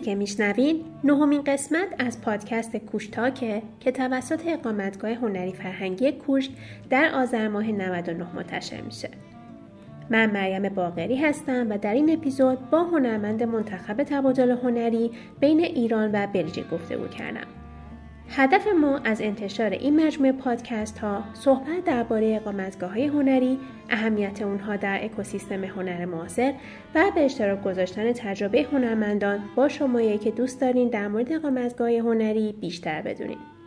که میشنوین نهمین قسمت از پادکست کوشتاکه که توسط اقامتگاه هنری فرهنگی کوشت در آذر ماه 99 منتشر میشه. من مریم باقری هستم و در این اپیزود با هنرمند منتخب تبادل هنری بین ایران و بلژیک گفتگو کردم. هدف ما از انتشار این مجموعه پادکست ها صحبت درباره اقامتگاه های هنری، اهمیت اونها در اکوسیستم هنر معاصر و به اشتراک گذاشتن تجربه هنرمندان با شمایی که دوست دارین در مورد اقامتگاه هنری بیشتر بدونید.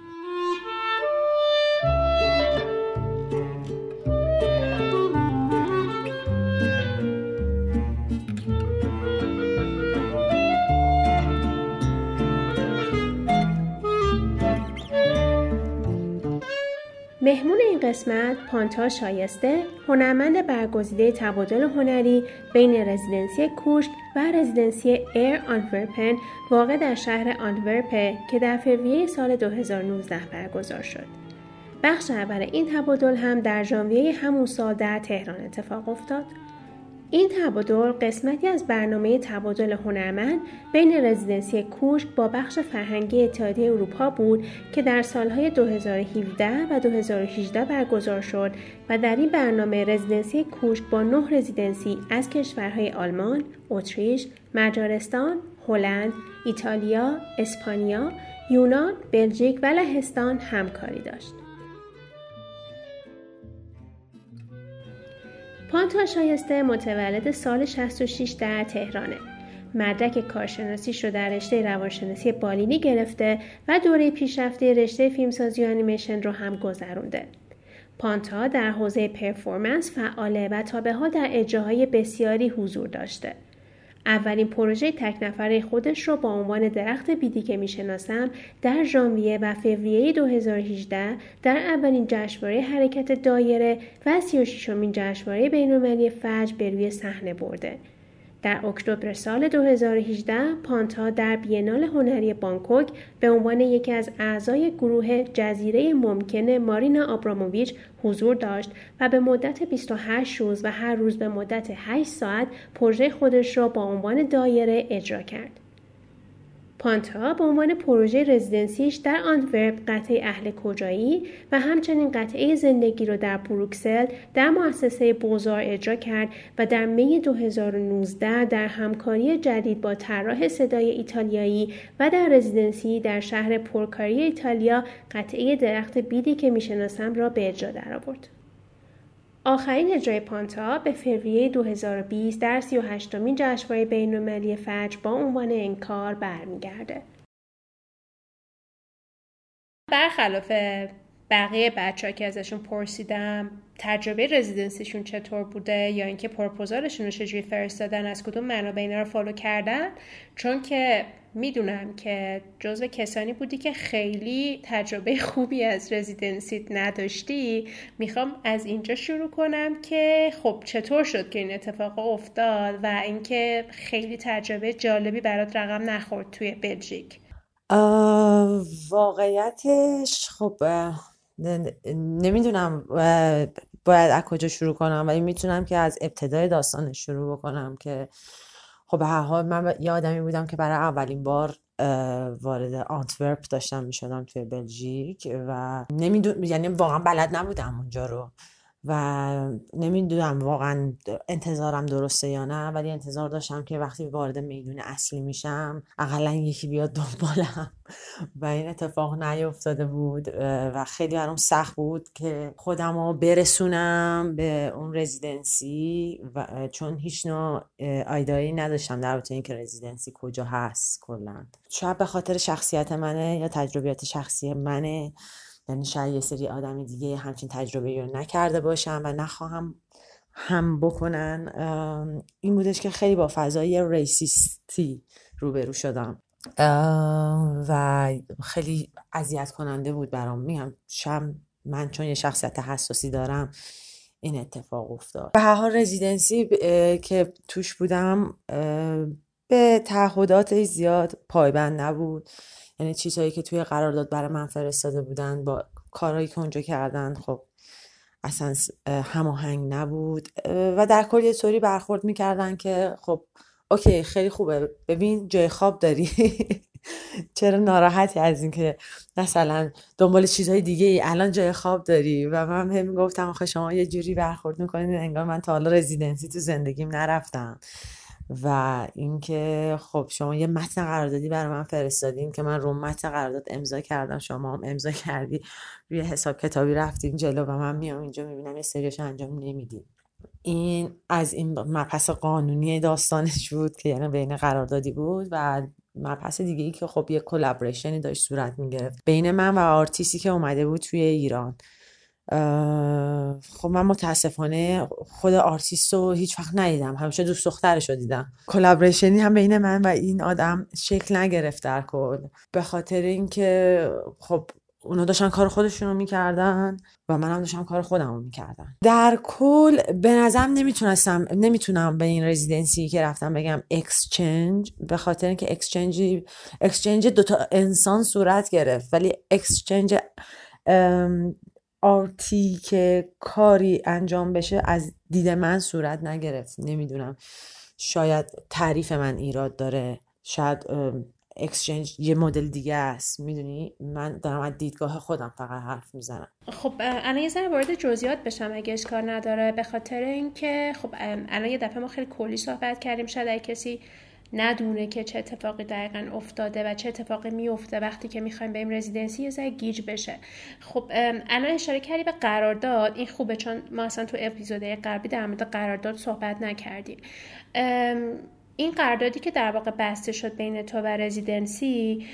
مهمون این قسمت پانتا شایسته هنرمند برگزیده تبادل هنری بین رزیدنسی کوشک و رزیدنسی ایر آنتورپن واقع در شهر آنتورپه که در فوریه سال 2019 برگزار شد. بخش اول این تبادل هم در ژانویه همون سال در تهران اتفاق افتاد. این تبادل قسمتی از برنامه تبادل هنرمند بین رزیدنسی کوشک با بخش فرهنگی اتحادیه اروپا بود که در سالهای 2017 و 2018 برگزار شد و در این برنامه رزیدنسی کوشک با نه رزیدنسی از کشورهای آلمان، اتریش، مجارستان، هلند، ایتالیا، اسپانیا، یونان، بلژیک و لهستان همکاری داشت. پانتا شایسته متولد سال 66 در تهرانه. مدرک کارشناسیش رو در رشته روانشناسی بالینی گرفته و دوره پیشرفته رشته فیلمسازی و انیمیشن رو هم گذرونده. پانتا در حوزه پرفورمنس فعاله و تا به در اجراهای بسیاری حضور داشته. اولین پروژه تک نفره خودش رو با عنوان درخت بیدی که می‌شناسم در ژانویه و فوریه 2018 در اولین جشنواره حرکت دایره و 36 امین جشنواره بینالمللی فجر به روی صحنه برده. در اکتبر سال 2018 پانتا در بینال هنری بانکوک به عنوان یکی از اعضای گروه جزیره ممکن مارینا آبراموویچ حضور داشت و به مدت 28 روز و هر روز به مدت 8 ساعت پروژه خودش را با عنوان دایره اجرا کرد. پانتا به عنوان پروژه رزیدنسیش در آنتورپ قطعه اهل کجایی و همچنین قطعه زندگی رو در بروکسل در مؤسسه بوزار اجرا کرد و در می 2019 در همکاری جدید با طراح صدای ایتالیایی و در رزیدنسی در شهر پرکاری ایتالیا قطعه درخت بیدی که می‌شناسم را به اجرا درآورد. آخرین اجرای پانتا به فوریه 2020 در 38 مین جشنواره بین‌المللی فجر با عنوان انکار برمیگرده. برخلاف بقیه بچه ها که ازشون پرسیدم تجربه رزیدنسیشون چطور بوده یا اینکه پرپوزالشون رو چجوری فرستادن از کدوم منابع اینا رو فالو کردن چون که می‌دونم که جزو کسانی بودی که خیلی تجربه خوبی از رزیدنسیت نداشتی. می‌خوام از اینجا شروع کنم که خب چطور شد که این اتفاق افتاد و اینکه خیلی تجربه جالبی برات رقم نخورد توی بلژیک؟ واقعیتش خب نمی‌دونم باید از کجا شروع کنم ولی می‌تونم که از ابتدای داستانش شروع بکنم که خب به هر حال من یه آدمی بودم که برای اولین بار وارد آنتورپ داشتم می‌شدم توی بلژیک و نمی‌دونم یعنی واقعا بلد نبودم اونجا رو. و نمی‌دونم واقعا انتظارم درسته یا نه ولی انتظار داشتم که وقتی وارد میدون اصلی میشم اقلا یکی بیاد دنبالم. و این اتفاق نیفتاده بود و خیلی برام سخت بود که خودم رو برسونم به اون رزیدنسی و چون هیچ نوع آیدایی نداشتم در این اینکه رزیدنسی کجا هست کلا. شاید به خاطر شخصیت منه یا تجربیات شخصی منه. یعنی شاید یه سری آدم دیگه همچین تجربه رو نکرده باشم و نخواهم هم بکنن این بودش که خیلی با فضای ریسیستی روبرو شدم. و خیلی اذیت کننده بود برام. میگم شم من چون یه شخصیت حساسی دارم این اتفاق افتاد. به هر حال رزیدنسی که توش بودم به تعهدات زیاد پایبند نبود. یعنی چیزهایی که توی قرارداد برای من فرستاده بودن با کارهایی که اونجا کردن خب اصلا هماهنگ نبود. و در کل یه طوری برخورد می‌کردن که خب اوکی خیلی خوبه. ببین جای خواب داری. چرا ناراحتی از اینکه مثلا دنبال چیزهای دیگه ای الان جای خواب داری. و من هم گفتم آخه شما یه جوری برخورد می‌کنید انگار من تا حالا رزیدنسی تو زندگیم نرفتم. و اینکه خب شما یه متن قراردادی برای من فرستادین که من رو متن قرارداد امضا کردم شما هم امضا کردی روی حساب کتابی رفتیم جلو و من میام اینجا می‌بینم یه سریش انجام نمیدیم این از این مبحث قانونی داستانش بود که یعنی بین قراردادی بود و مبحث دیگه ای که خب یه collaboration ی داشت صورت می‌گرفت. بین من و آرتیستی که اومده بود توی ایران. خب من متاسفانه خود آرتیست رو هیچ وقت ندیدم. همیشه دوست دخترش رو دیدم. collaboration ی هم بین من و این آدم شکل نگرفت در کل. به خاطر اینکه خب اونا داشتن کار خودشون رو می‌کردن و منم داشتم کار خودم رو می‌کردم. در کل به نظرم نمی‌تونستم نمی‌تونم به این residency که رفتم بگم exchange به خاطر اینکه exchange exchange دوتا انسان صورت گرفت. ولی exchange art ی که کاری انجام بشه از دید من صورت نگرفت. نمی‌دونم شاید تعریف من ایراد داره. شاید exchange یه مدل دیگه است. می‌دونی؟ من دارم از دیدگاه خودم فقط حرف می‌زنم. خب الان یه ذره وارد جزئیات بشم اگه اشکال نداره. به خاطر اینکه خب الان یه دفعه ما خیلی کلی صحبت کردیم. شاید اگه کسی ندونه که چه اتفاقی دقیقا افتاده و چه اتفاقی میفته وقتی که می‌خوایم بریم رزیدنسی یه گیج بشه. خب الان اشاره کردی به قرارداد. این خوبه چون ما اصلا تو اپیزود قبلی در مورد قرارداد صحبت نکردیم. این قراردادی که در واقع بسته شد بین تو و رزیدنسی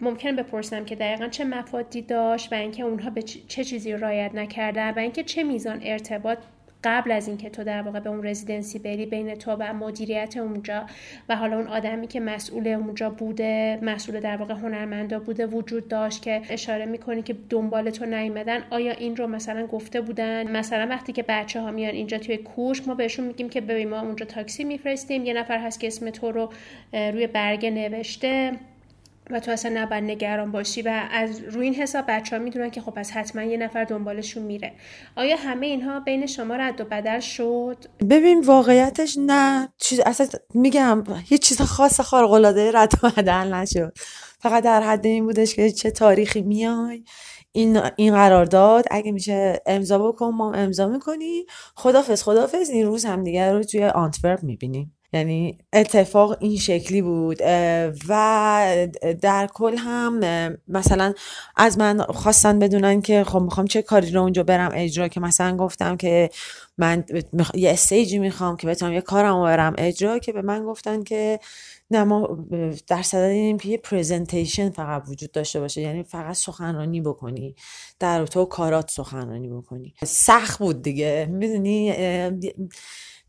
ممکن بپرسم که دقیقا چه مفادی داشت و اینکه اونها به چه چیزی رایت نکردن و اینکه چه میزان ارتباط قبل از اینکه تو در واقع به اون رزیدنسی بری بین تو و مدیریت اونجا و حالا اون آدمی که مسئول اونجا بوده مسئول در واقع هنرمندا بوده وجود داشت که اشاره می‌کنی که دنبال تو نیومدن آیا این رو مثلا گفته بودن؟ مثلا وقتی که بچه ها میان اینجا توی کوشک ما بهشون میگیم که ببین ما اونجا تاکسی میفرستیم یه نفر هست که اسم تو رو روی برگه نوشته. و تو اصلا نباید نگران باشی و از روی این حساب بچه ها می‌دونن که خب از حتما یه نفر دنبالشون میره. آیا همه اینها بین شما رد و بدل شد؟ ببین واقعیتش نه. چیز اصلا میگم یه چیز خاص خارق العاده رد و بدل نشد. فقط در حد این بودش که چه تاریخی میای. این این قرارداد اگه میشه امضا بکن ما امضا می‌کنی. خدافظ خدافظ. این روز هم دیگه رو توی آنتورپ می‌بینیم. یعنی اتفاق این شکلی بود و در کل هم مثلا از من خواستن بدونن که خب می‌خوام چه کاری رو اونجا برم اجرا که مثلا گفتم که من یه stage ی می‌خوام که بتونم یه کارم برم اجرا که به من گفتن که نه ما در صدد اینیم که یه presentation فقط وجود داشته باشه یعنی فقط سخنرانی بکنی در تو کارات سخنرانی بکنی. سخت بود دیگه می‌دونی؟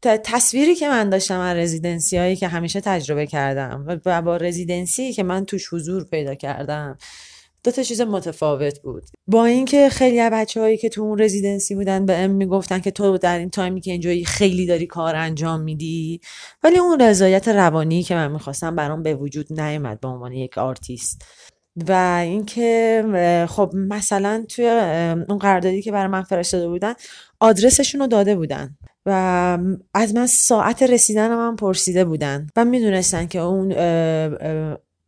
تصویری که من داشتم از residency هایی که همیشه تجربه کردم و با residency که من توش حضور پیدا کردم دو تا چیز متفاوت بود. با اینکه خیلی از بچههایی که تو اون residency بودن به ام می‌گفتن که تو در این time ی که اینجایی خیلی داری کار انجام میدی ولی اون رضایت روانی که من می‌خواستم برام به وجود نیومد به عنوان یک آرتیست. و اینکه خب مثلا توی اون قراردادی که برای من فرستاده بودن آدرسشون رو داده بودن. و از من ساعت رسیدن من پرسیده بودن و می‌دونستن که اون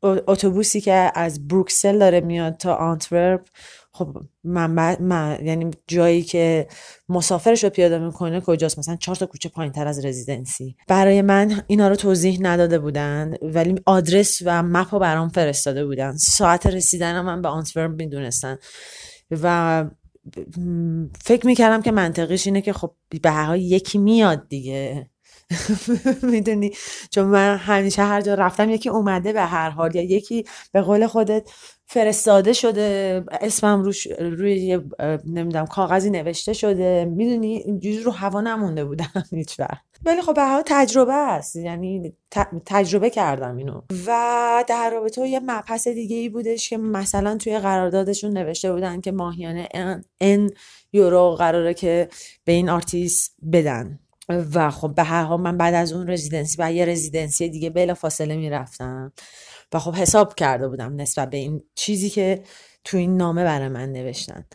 اتوبوسی که از بروکسل داره میاد تا آنتورپ خب من, من یعنی جایی که مسافرش رو پیاده می‌کنه کجاست؟ مثلا چهار تا کوچه پایین تر از residency. برای من اینا رو توضیح نداده بودن ولی آدرس و map رو برام فرستاده بودن. ساعت رسیدن من به آنتورپ می‌دونستن. و فکر می‌کردم که منطقیش اینه که خب بالاخره یکی میاد دیگه. می‌دونی؟ چون من همیشه هر جا رفتم یکی اومده به هر حال یا یکی به قول خودت فرستاده شده اسمم روش روی نمی‌دونم کاغذی نوشته شده. می‌دونی اینجوری رو هوا نمونده بودم هیچ وقت. ولی خب به تجربه است. یعنی تجربه کردم اینو. و در رابطه یه مبحث دیگه ای بودش که مثلا توی قراردادشون نوشته بودن که ماهیانه ان یورو قراره که به این آرتیست بدن. و خب به هر حال من بعد از اون residency و یه residency دیگه بلا فاصله می‌رفتم. و خب حساب کرده بودم نسبت به این چیزی که تو این نامه برای من نوشتن.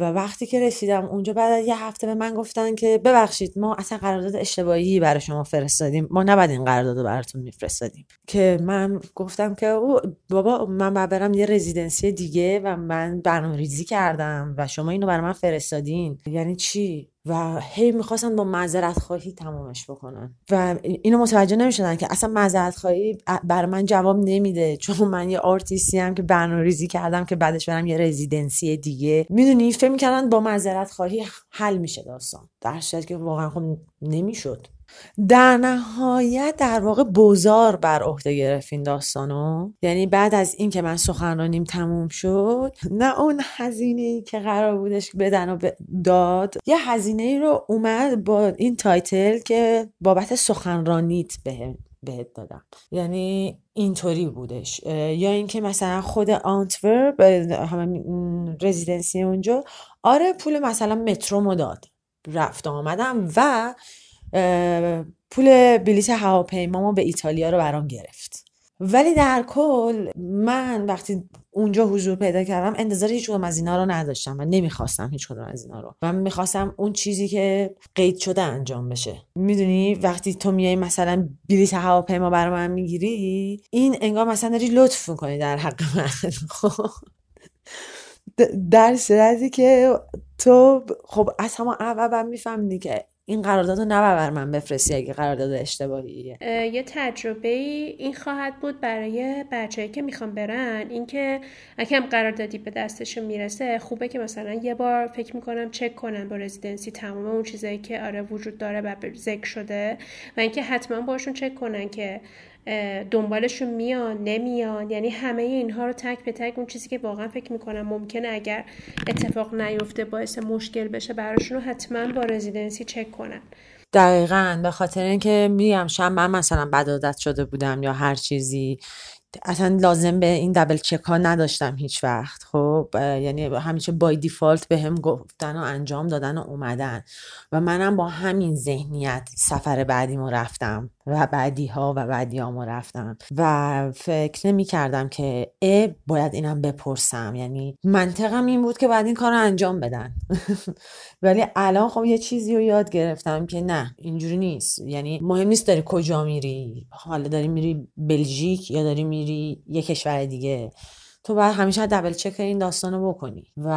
و وقتی که رسیدم اونجا بعد از یه هفته به من گفتن که ببخشید ما اصلا قرارداد اشتباهی برای شما فرستادیم. ما نباید این قرارداد رو براتون میفرستادیم. که من گفتم که او بابا من باید برم یه رزیدنسی دیگه و من برنامه ریزی کردم و شما اینو برای من فرستادین. یعنی چی؟ و هی می‌خواستن با معذرت خواهی تمامش بکنن. و اینو متوجه نمی‌شدن که اصلا معذرت خواهی بر من جواب نمیده. چون من یه آرتیستی هم که برنامه ریزی کردم که بعدش برم یه رزیدنسی دیگه. می‌دونی فکر می‌کردن با معذرت خواهی حل میشه داستان. در که واقعا خب نمی‌شد. در نهایت در واقع بزار بر عهده گرفت این داستانو. یعنی بعد از اینکه من سخنرانیم تموم شد نه اون هزینه ای که قرار بودش بدن و داد یه هزینه ای رو اومد با این title که بابت سخنرانیت به بهت دادم. یعنی اینطوری بودش. یا اینکه مثلا خود آنتورپ همه residency اونجا آره پول مثلا مترو داد. رفت آمدم و پول بلیت هواپیمامو به ایتالیا رو برام گرفت. ولی در کل من وقتی اونجا حضور پیدا کردم انتظار هیچ کدوم از اینا رو نداشتم و نمی‌خواستم هیچ کدوم از اینا رو. من می‌خواستم اون چیزی که قید شده انجام بشه. می‌دونی وقتی تو میای مثلا بلیت هواپیما برای من می‌گیری این انگار مثلا داری لطف می‌کنی در حق من. خب. در صورتی که تو خب از همه اول می‌فهمی که این قرارداد رو نباید بر من بفرستی اگه قرارداد اشتباهیه. یه تجربه این خواهد بود برای بچه‌ای که می‌خوان برن اینکه اگه هم قراردادی به دستشون می‌رسه خوبه که مثلا یه بار فکر می‌کنم چک کنن با رزیدنسی تمام اون چیزایی که آره وجود داره و ذکر شده و اینکه حتما باشون چک کنن که دنبالشون میان نمیان. یعنی همه اینها رو تک به تک اون چیزی که واقعا فکر می‌کنم ممکنه اگر اتفاق نیفته باعث مشکل بشه براشون رو حتما با رزیدنسی چک کنن. دقیقا. به خاطر اینکه میگم شب من مثلا بدادت شده بودم یا هر چیزی. اصلا لازم به این دبل چک ها نداشتم هیچ وقت. خب یعنی همیشه بای دیفالت به هم گفتن و انجام دادن و اومدن. و منم با همین ذهنیت سفر بعدیمو رفتم. و بعدی ها و بعدی ها رفتم. و فکر نمی کردم که ا باید اینم بپرسم. یعنی منطقم این بود که بعد این کار رو انجام بدن. ولی الان خب یه چیزی رو یاد گرفتم که نه اینجوری نیست. یعنی مهم نیست داری کجا میری. حالا داری میری بلژیک یا داری میری یه کشور دیگه. تو باید همیشه دبل چک این داستان رو بکنی و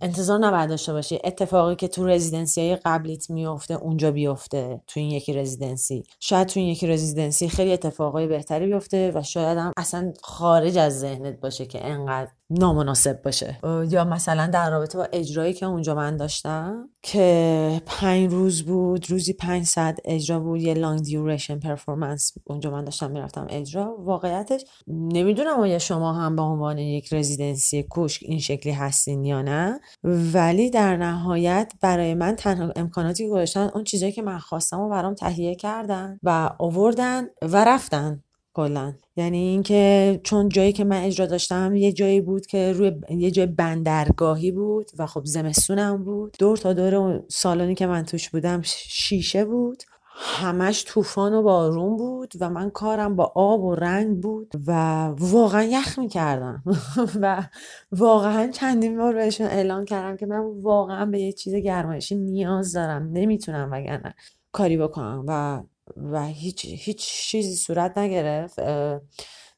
انتظار نباید داشته باشی. اتفاقی که تو رزیدنسی های قبلیت میفته اونجا بیفته تو این یکی رزیدنسی. شاید تو این یکی رزیدنسی خیلی اتفاقای بهتری بیفته و شاید هم اصلا خارج از ذهنت باشه که انقدر نامناسب باشه. یا مثلا در رابطه با اجرایی که اونجا من داشتم که پنج روز بود روزی پنج ساعت اجرا بود یه لانگ دیوریشن پرفورمنس اونجا من داشتم می‌رفتم اجرا. واقعیتش نمی‌دونم آیا شما هم به عنوان یک رزیدنسی کوشک این شکلی هستین یا نه ولی در نهایت برای من تنها امکاناتی گذاشتن اون چیزایی که من خواستم و برام تهیه کردن و آوردن و رفتن. کلا. یعنی اینکه چون جایی که من اجرا داشتم یه جایی بود که روی یه جای بندرگاهی بود و خب زمستونم بود. دور تا دور سالانی که من توش بودم شیشه بود. همش طوفان و بارون بود و من کارم با آب و رنگ بود و واقعا یخ می‌کردم. و واقعا چندین بار بهشون اعلان کردم که من واقعا به یه چیز گرمایشی نیاز دارم. نمی‌تونم وگرنه کاری بکنم و و هیچ هیچ چیزی صورت نگرفت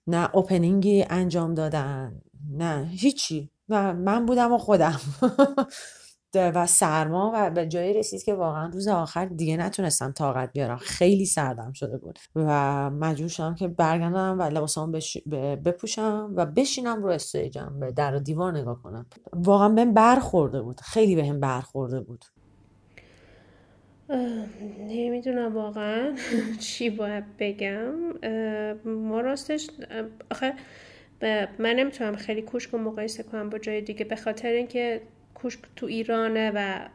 نه اوپنینگی انجام دادن نه هیچی. و من بودم و خودم. و سرما و به جایی رسید که واقعا روز آخر دیگه نتونستم طاقت بیارم. خیلی سردم شده بود. و مجبور شدم که برگردم و لباسام بش... بپوشم و بشینم رو استیجم به در و دیوار نگاه کنم. واقعا بهم برخورده بود. خیلی بهم برخورده بود. نمی‌دونم واقعا چی باید بگم. ما راستش آخه من نمی‌تونم خیلی کوشک رو مقایسه کنم با جای دیگه به خاطر اینکه کوشک تو ایرانه و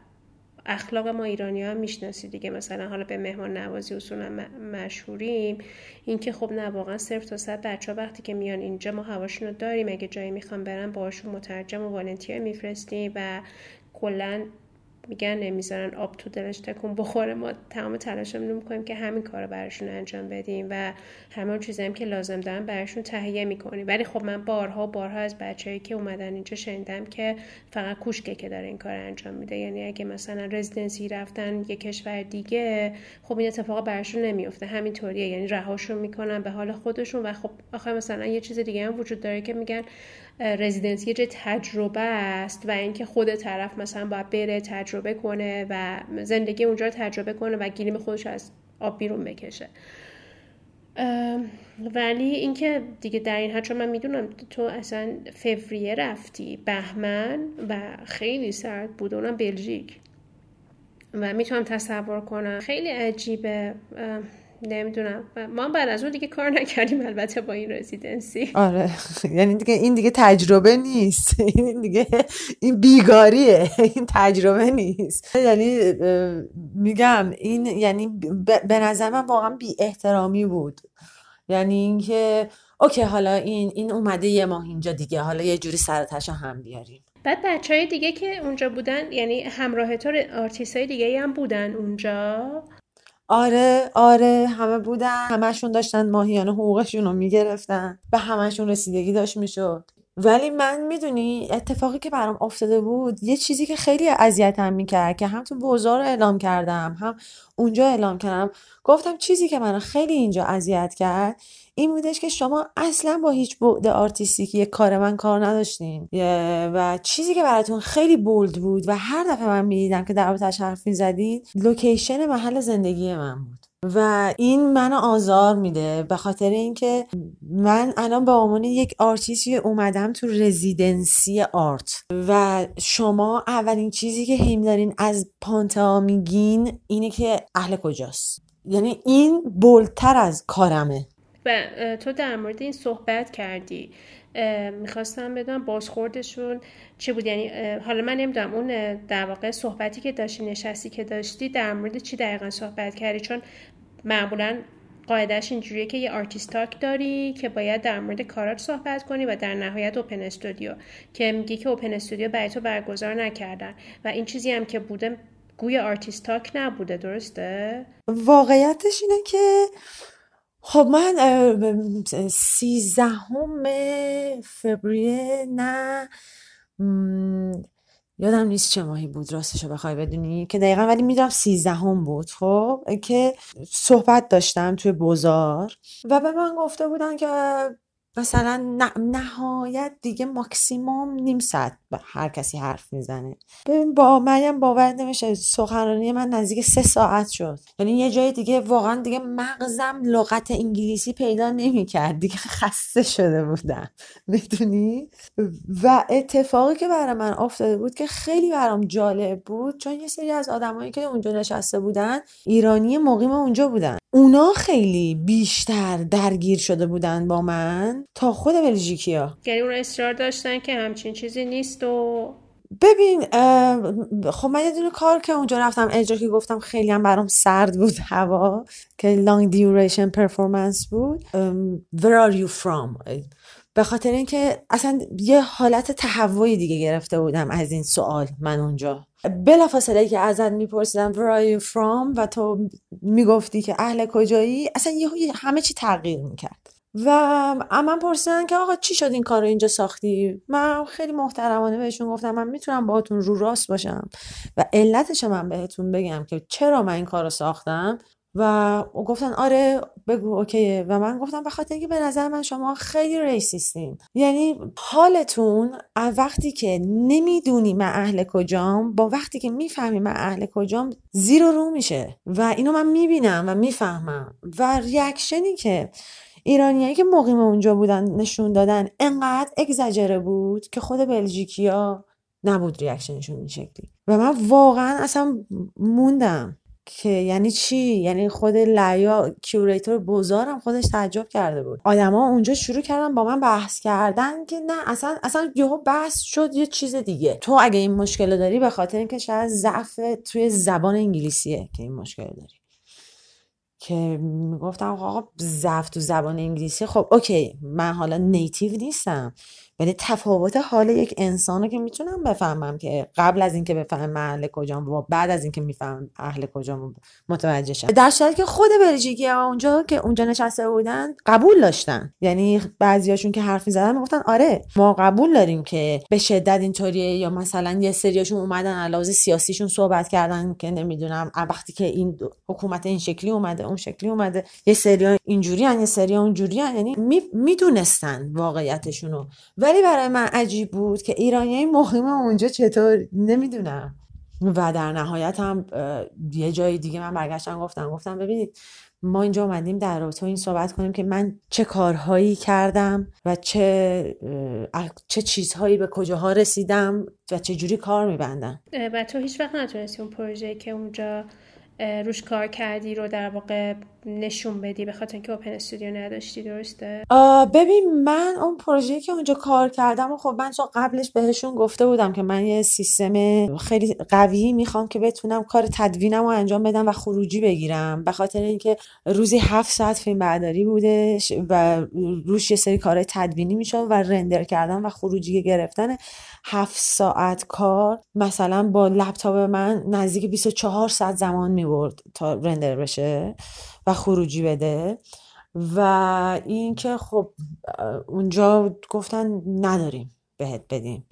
اخلاق ما ایرانی هم می‌شناسی دیگه. مثلا حالا به مهمان نوازی اصولا مشهوریم. اینکه خب نه واقعا صرف تا صد بچه ها وقتی که میان اینجا ما هواشون رو داریم. اگه جایی می‌خوام برن باشون مترجم و والنتیر میفرستیم و کلا میگن نمی‌ذارن آب تو دلش تکون بخوره. ما تمام تلاشمون رو می‌کنیم که همین کار رو براشون انجام بدیم و همه چیزایی که لازم دارن براشون تهیه می‌کنیم. ولی خب من بارها بارها از بچههایی که اومدن اینجا شنیدم که فقط کوشکه که داره این کار انجام میده. یعنی اگه مثلا رزیدنسی رفتن یه کشور دیگه خب این اتفاق براشون نمیفته همینطوریه. یعنی رهاشون می‌کنن به حال خودشون و خب آخه مثلا یه چیز دیگه هم وجود داره که میگن رزیدنسی یه تجربه است و اینکه خود طرف مثلا باید بره تجربه کنه و زندگی اونجا رو تجربه کنه و گیریم خودش از آب بیرون بکشه. ولی اینکه دیگه در این حد چون من می‌دونم تو اصلا فوریه رفتی بهمن و خیلی سرد بود اونم بلژیک. و می‌تونم تصور کنم. خیلی عجیبه. نمی‌دونم. ما بعد از اون دیگه کار نکردیم البته با این رزیدنسی آره. یعنی دیگه این دیگه تجربه نیست. این دیگه این بیگاریه. این تجربه نیست. یعنی میگم این یعنی به نظر من واقعا بی احترامی بود. یعنی اینکه اوکی حالا این این اومده یه ماه اینجا دیگه حالا یه جوری سرتاشو هم بیاریم. بعد بچه های دیگه که اونجا بودن یعنی همراه تو آرتیست های دیگه هم بودن اونجا. آره آره همه بودن. همهشون داشتن ماهیانه حقوقشون رو می‌گرفتن به همهشون رسیدگی داشت می‌شد. ولی من می‌دونی اتفاقی که برام افتاده بود یه چیزی که خیلی اذیتم می‌کرد که هم تو بوزار اعلام کردم هم اونجا اعلام کردم. گفتم چیزی که من خیلی اینجا اذیت کرد این بودش که شما اصلا با هیچ بعد artistic ی کار من کار نداشتین. و چیزی که براتون خیلی bold بود و هر دفعه من می‌دیدم که در رابطش حرف می‌زدید location محل زندگی من بود. و این منو آزار میده به خاطر اینکه من الان به عنوان یک آرتیستی اومدم تو residency art. و شما اولین چیزی که هی دارین از پانته‌آ میگین اینه که اهل کجاست. یعنی این bold تر از کارمه. و تو در مورد این صحبت کردی. می‌خواستم بدونم بازخوردشون چی بود؟ یعنی حالا من نمی‌دونم اون در واقع صحبتی که داشتی نشستی که داشتی در مورد چی دقیقا صحبت کردی؟ چون معمولا قاعدش اینجوریه که یه artist talk داری که باید در مورد کارات صحبت کنی و در نهایت open studio که میگی که open studio برای تو برگزار نکردن و این چیزی هم که بوده گویا artist talk نبوده درسته؟ واقعیتش اینه که خب من سیزدهم فوریه نه یادم نیست چه ماهی بود راستشو بخوای بدونی که دقیقا ولی می‌دونم سیزدهم بود خب که صحبت داشتم توی بازار و به من گفته بودن که مثلا نهایت دیگه ماکسیموم نیم ساعت هر کسی حرف می‌زنه. ببین با مریم باور نمیشه سخنرانی من نزدیک سه ساعت شد. یعنی یه جای دیگه واقعا دیگه مغزم لغت انگلیسی پیدا نمی‌کرد. دیگه خسته شده بودم. می‌دونی؟ و اتفاقی که برای من افتاده بود که خیلی برام جالب بود چون یه سری از آدمایی که اونجا نشسته بودن ایرانی مقیم اونجا بودن. اونا خیلی بیشتر درگیر شده بودن با من. تا خود بلژیکیا. یعنی اون اصرار داشتن که همچین چیزی نیست و ببین خب من یه دونه کار که اونجا رفتم اجرا که گفتم خیلی هم برام سرد بود هوا که long duration performance بود. where are you from به خاطر اینکه اصلا یه حالت تهوعی دیگه گرفته بودم از این سوال من اونجا. بلافاصله که ازت میپرسیدم where are you from و تو می‌گفتی که اهل کجایی اصلا یه همه چی تغییر می‌کرد. و من پرسیدن که آقا چی شد این کار رو اینجا ساختی؟ من خیلی محترمانه بهشون گفتم من می‌تونم باهاتون رو راست باشم و علتش من بهتون بگم که چرا من این کار رو ساختم و گفتن آره بگو اوکیه. و من گفتم به خاطر اینکه به نظر من شما خیلی ریسیستین. یعنی حالتون وقتی که نمی‌دونی من اهل کجام با وقتی که می‌فهمی من اهل کجام زیر رو میشه. و اینو من می‌بینم و می‌فهمم. و ریاکشنی که ایرانیایی که مقیم اونجا بودن نشون دادن انقدر اگزجره بود که خود بلژیکیا نبود reaction شون این شکلی. و من واقعا اصلا موندم که یعنی چی؟ یعنی خود لیا curator بوزارم خودش تعجب کرده بود. آدما اونجا شروع کردن با من بحث کردن که نه اصلا اصلا یهو بحث شد یه چیز دیگه. تو اگه این مشکل داری به خاطر اینکه شاید ضعف توی زبان انگلیسیه که این مشکل داری. که می‌گفتم آقا ضعف تو زبان انگلیسی. خب اوکی من حالا نیتیو نیستم. ولی تفاوت حال یک انسانو که می‌تونم بفهمم که قبل از اینکه بفهمم اهل کجام و بعد از اینکه می‌فهمم اهل کجام متوجه شم. در که خود بلژیکی اونجا که اونجا نشسته بودن قبول داشتن. یعنی بعضیاشون که حرف می‌زدن می‌گفتن آره ما قبول داریم که به شدت اینطوریه یا مثلا یه سریاشون اومدن علاوه سیاسیشون صحبت کردن که نمی‌دونم وقتی که این حکومت این شکلی اومده اون شکلی اومده. یه سری اینجوری یه سری اونجوری یعنی می‌دونستن واقعیتشونو ولی برای من عجیب بود که ایرانی مقیم اونجا چطور نمی‌دونم. و در نهایت هم یه جای دیگه من برگشتم گفتم گفتم ببینید ما اینجا اومدیم در رابطه این صحبت کنیم که من چه کارهایی کردم و چه چه چیزهایی به کجاها رسیدم و چه جوری کار میبندم. و تو هیچ وقت نتونستی اون پروژه که اونجا روش کار کردی رو در واقع نشون بدی به خاطر اینکه اوپن استودیو نداشتی درسته؟ ببین من اون پروژه که اونجا کار کردم و خب من تو قبلش بهشون گفته بودم که من یه سیستم خیلی قوی می‌خوام که بتونم کار تدوینم رو انجام بدم و خروجی بگیرم. به خاطر اینکه روزی هفت ساعت فیلم برداری بودش و روش یه سری کار تدوینی می‌شد و رندر کردن و خروجی گرفتن هفت ساعت کار مثلا با لپتاپ من نزدیک 24 ساعت زمان می‌برد تا رندر بشه. و خروجی بده. و اینکه خب اونجا گفتن نداریم. بهت بدیم.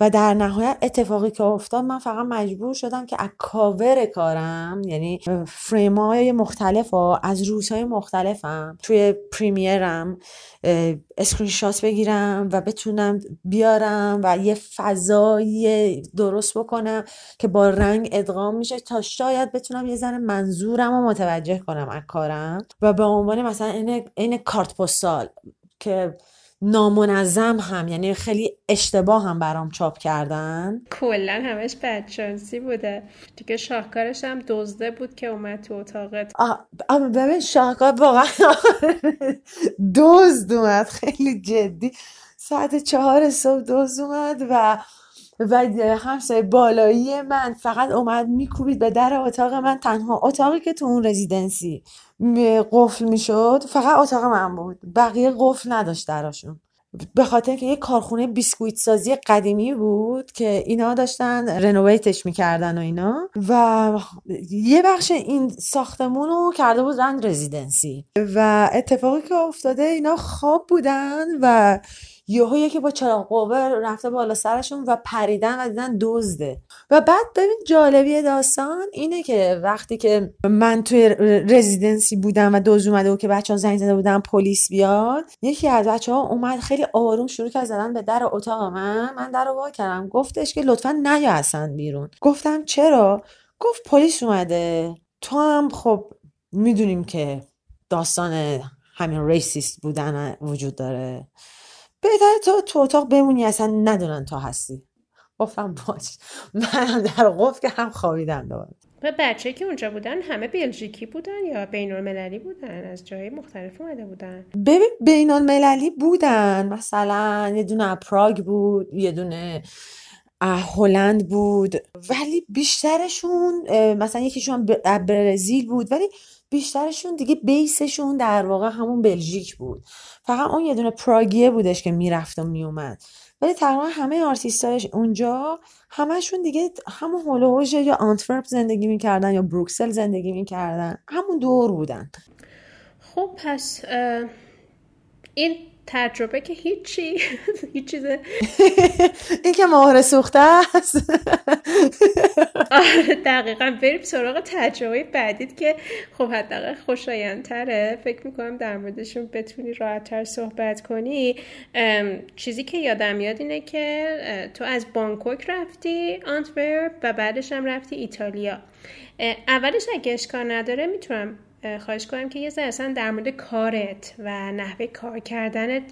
و در نهایت اتفاقی که افتاد من فقط مجبور شدم که از کاور کارم یعنی فریم های مختلف ها از روز های مختلفم توی پریمیرم اسکرین شات بگیرم و بتونم بیارم و یه فضایی درست بکنم که با رنگ ادغام میشه تا شاید بتونم یه ذره منظورم رو متوجه کنم از کارم. و به عنوان مثلا این کارت پستال که نامنظم هم یعنی خیلی اشتباه هم برام چاپ کردن. کلا همش بدشانسی بوده. دیگه شاهکارش هم دزده بود که اومد تو اتاقت. اما ببین شاهکار واقعا دزد اومد خیلی جدی. ساعت چهار صبح دزد اومد و و همسایه بالایی من فقط اومد میکوبید به در اتاق من. تنها اتاقی که تو اون رزیدنسی قفل می‌شد فقط اتاق من بود. بقیه قفل نداشت دراشون. به خاطر که یه کارخونه بیسکویت سازی قدیمی بود که اینا داشتن رنوویتش می‌کردن و اینا. و یه بخش این ساختمون رو کرده بود رنگ رزیدنسی. و اتفاقی که افتاده اینا خواب بودن و یهو یکی با چراغ قوه رفته بالا سرشون و پریدن و دیدن دزده. و بعد ببین جالبی داستان اینه که وقتی که من توی رزیدنسی بودم و دوز اومده و که بچه ها زنگ زده بودن پلیس بیاد یکی از بچه ها اومد خیلی آروم شروع کرد زدن به در اتاق من. من در رو وا کردم. گفتش که لطفا نیا اصلا بیرون. گفتم چرا؟ گفت پلیس اومده. تو هم خب می‌دونیم که داستان همین ریسیست بودن وجود داره. بهتره تو تو اتاق بمونی اصلا ندونن تو هستی. گفتم باش. منم در قفل که هم خوابیدم دوباره و بچه که اونجا بودن همه بلژیکی بودن یا بین المللی بودن؟ از جای مختلف اومده بودن. ببین بین المللی بودن. مثلا یه دونه پراگ بود یه دونه هلند بود. ولی بیشترشون مثلا یکیشون برزیل بود. ولی بیشترشون دیگه بیسشون در واقع همون بلژیک بود. فقط اون یه دونه پراگیه بودش که می‌رفت و میومد. ولی تقریبا همه آرتیستاش اونجا همشون دیگه همون هولوژ یا آنتورپ زندگی می‌کردن یا بروکسل زندگی می‌کردن. همون دور بودن. خب پس این تجربه که هیچی هیچ چیزه این که مهر سوخته است. آره، دقیقا. بریم سراغ تجربه بعدید که خب حداقل خوشایندتره. فکر می‌کنم در موردشون بتونی راحتتر صحبت کنی. چیزی که یادم میاد اینه که تو از بانکوک رفتی آنتورپ و بعدش هم رفتی ایتالیا. اولش اگه اشکار نداره می‌تونم خواهش کنم که یه ذره اصلا در مورد کارت و نحوه کار کردنت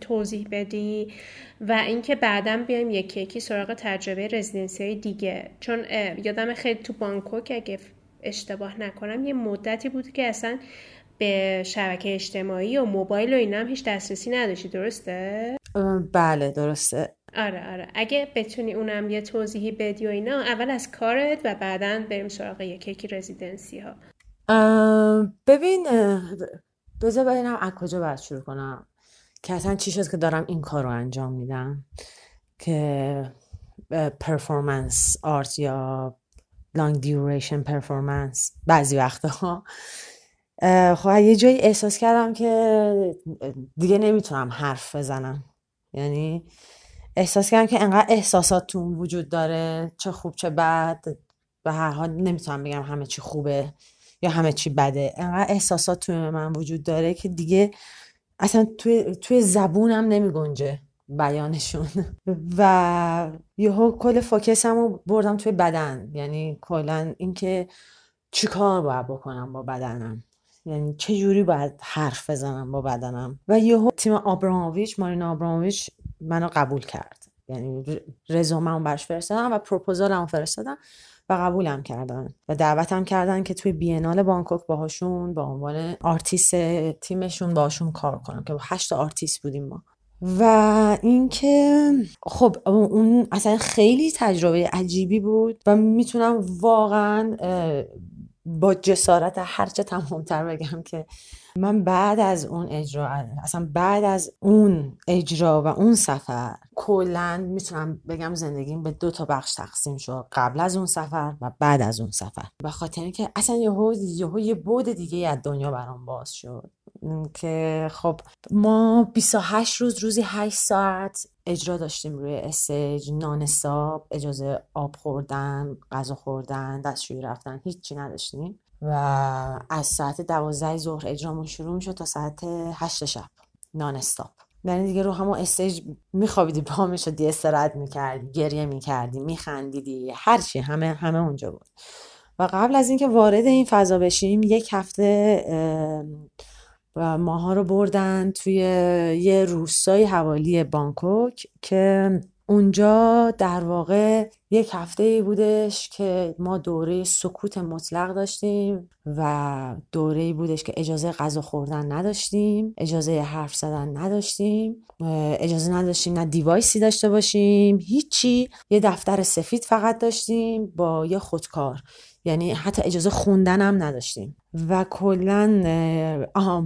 توضیح بدی و اینکه بعدا بیایم یکی یکی سراغ تجربه رزیدنسی های دیگه. چون یادم خیلی تو بانکوک اگه اشتباه نکنم یه مدتی بود که اصلا به شبکه اجتماعی و موبایل و اینا هم هیچ دسترسی نداشتی. درسته؟ بله درسته. آره آره. اگه بتونی اونم یه توضیحی بدی و اینا اول از کارت و بعدا بریم سراغ یکی یکی رزیدنسی ها ببین بذار ببینم از کجا باید شروع کنم. که اصلا چی شد که دارم این کار رو انجام میدم؟ که پرفورمنس آرت یا لانگ دیوریشن پرفورمنس بعضی وقتها. خب یه جایی احساس کردم که دیگه نمی‌تونم حرف بزنم. یعنی احساس کردم که انقدر احساسات تو وجود داره چه خوب چه بد به هر حال نمی‌تونم بگم همه چی خوبه. یا همه چی بده. انقدر احساسات توی من وجود داره که دیگه اصلا توی, توی زبونم نمی گنجه بیانشون. و یهو کل فوکسم رو بردم توی بدن. یعنی کلا اینکه چیکار باید بکنم با بدنم؟ یعنی چه جوری باید حرف بزنم با بدنم؟ و یهو تیم آبراموویچ مارینا آبراموویچ منو قبول کرد. یعنی رزومه برش فرستادم و پروپوزالمو فرستادم. و قبولم کردن. و دعوتم کردن که توی بینال بانکوک باهاشون با عنوان آرتیست تیمشون باشون کار کنم که با هشت آرتیست بودیم ما. و اینکه خب اون اصلا خیلی تجربه عجیبی بود و می‌تونم واقعا با جسارت هرچه تمامتر بگم که من بعد از اون اجرا اصلا بعد از اون اجرا و اون سفر کلا می‌تونم بگم زندگیم به دو تا بخش تقسیم شد. قبل از اون سفر و بعد از اون سفر. به خاطر اینکه اصلا یهو یهو یه بود دیگه از دنیا برام باز شد. که خب ما 28 روز روزی 8 ساعت اجرا داشتیم روی استیج. نان ساب اجازه آب خوردن غذا خوردن دستشویی رفتن هیچی نداشتیم. و از ساعت دوازده ظهر اجرامون شروع شد تا ساعت هشت شب نان استاپ یعنی دیگه رو همون استیج میخوابیدی پا می‌شدی استراحت می‌کردی گریه می‌کردی میخندیدی هرچی همه همه اونجا بود. و قبل از اینکه وارد این فضا بشیم یک هفته ماها رو بردن توی یه روستای حوالی بانکوک که اونجا در واقع یک هفته ای بودش که ما دوره سکوت مطلق داشتیم و دوره ای بودش که اجازه غذا خوردن نداشتیم اجازه حرف زدن نداشتیم اجازه نداشتیم نه دیوایسی داشته باشیم هیچی. یه دفتر سفید فقط داشتیم با یه خودکار. یعنی حتی اجازه خوندن هم نداشتیم. و کلا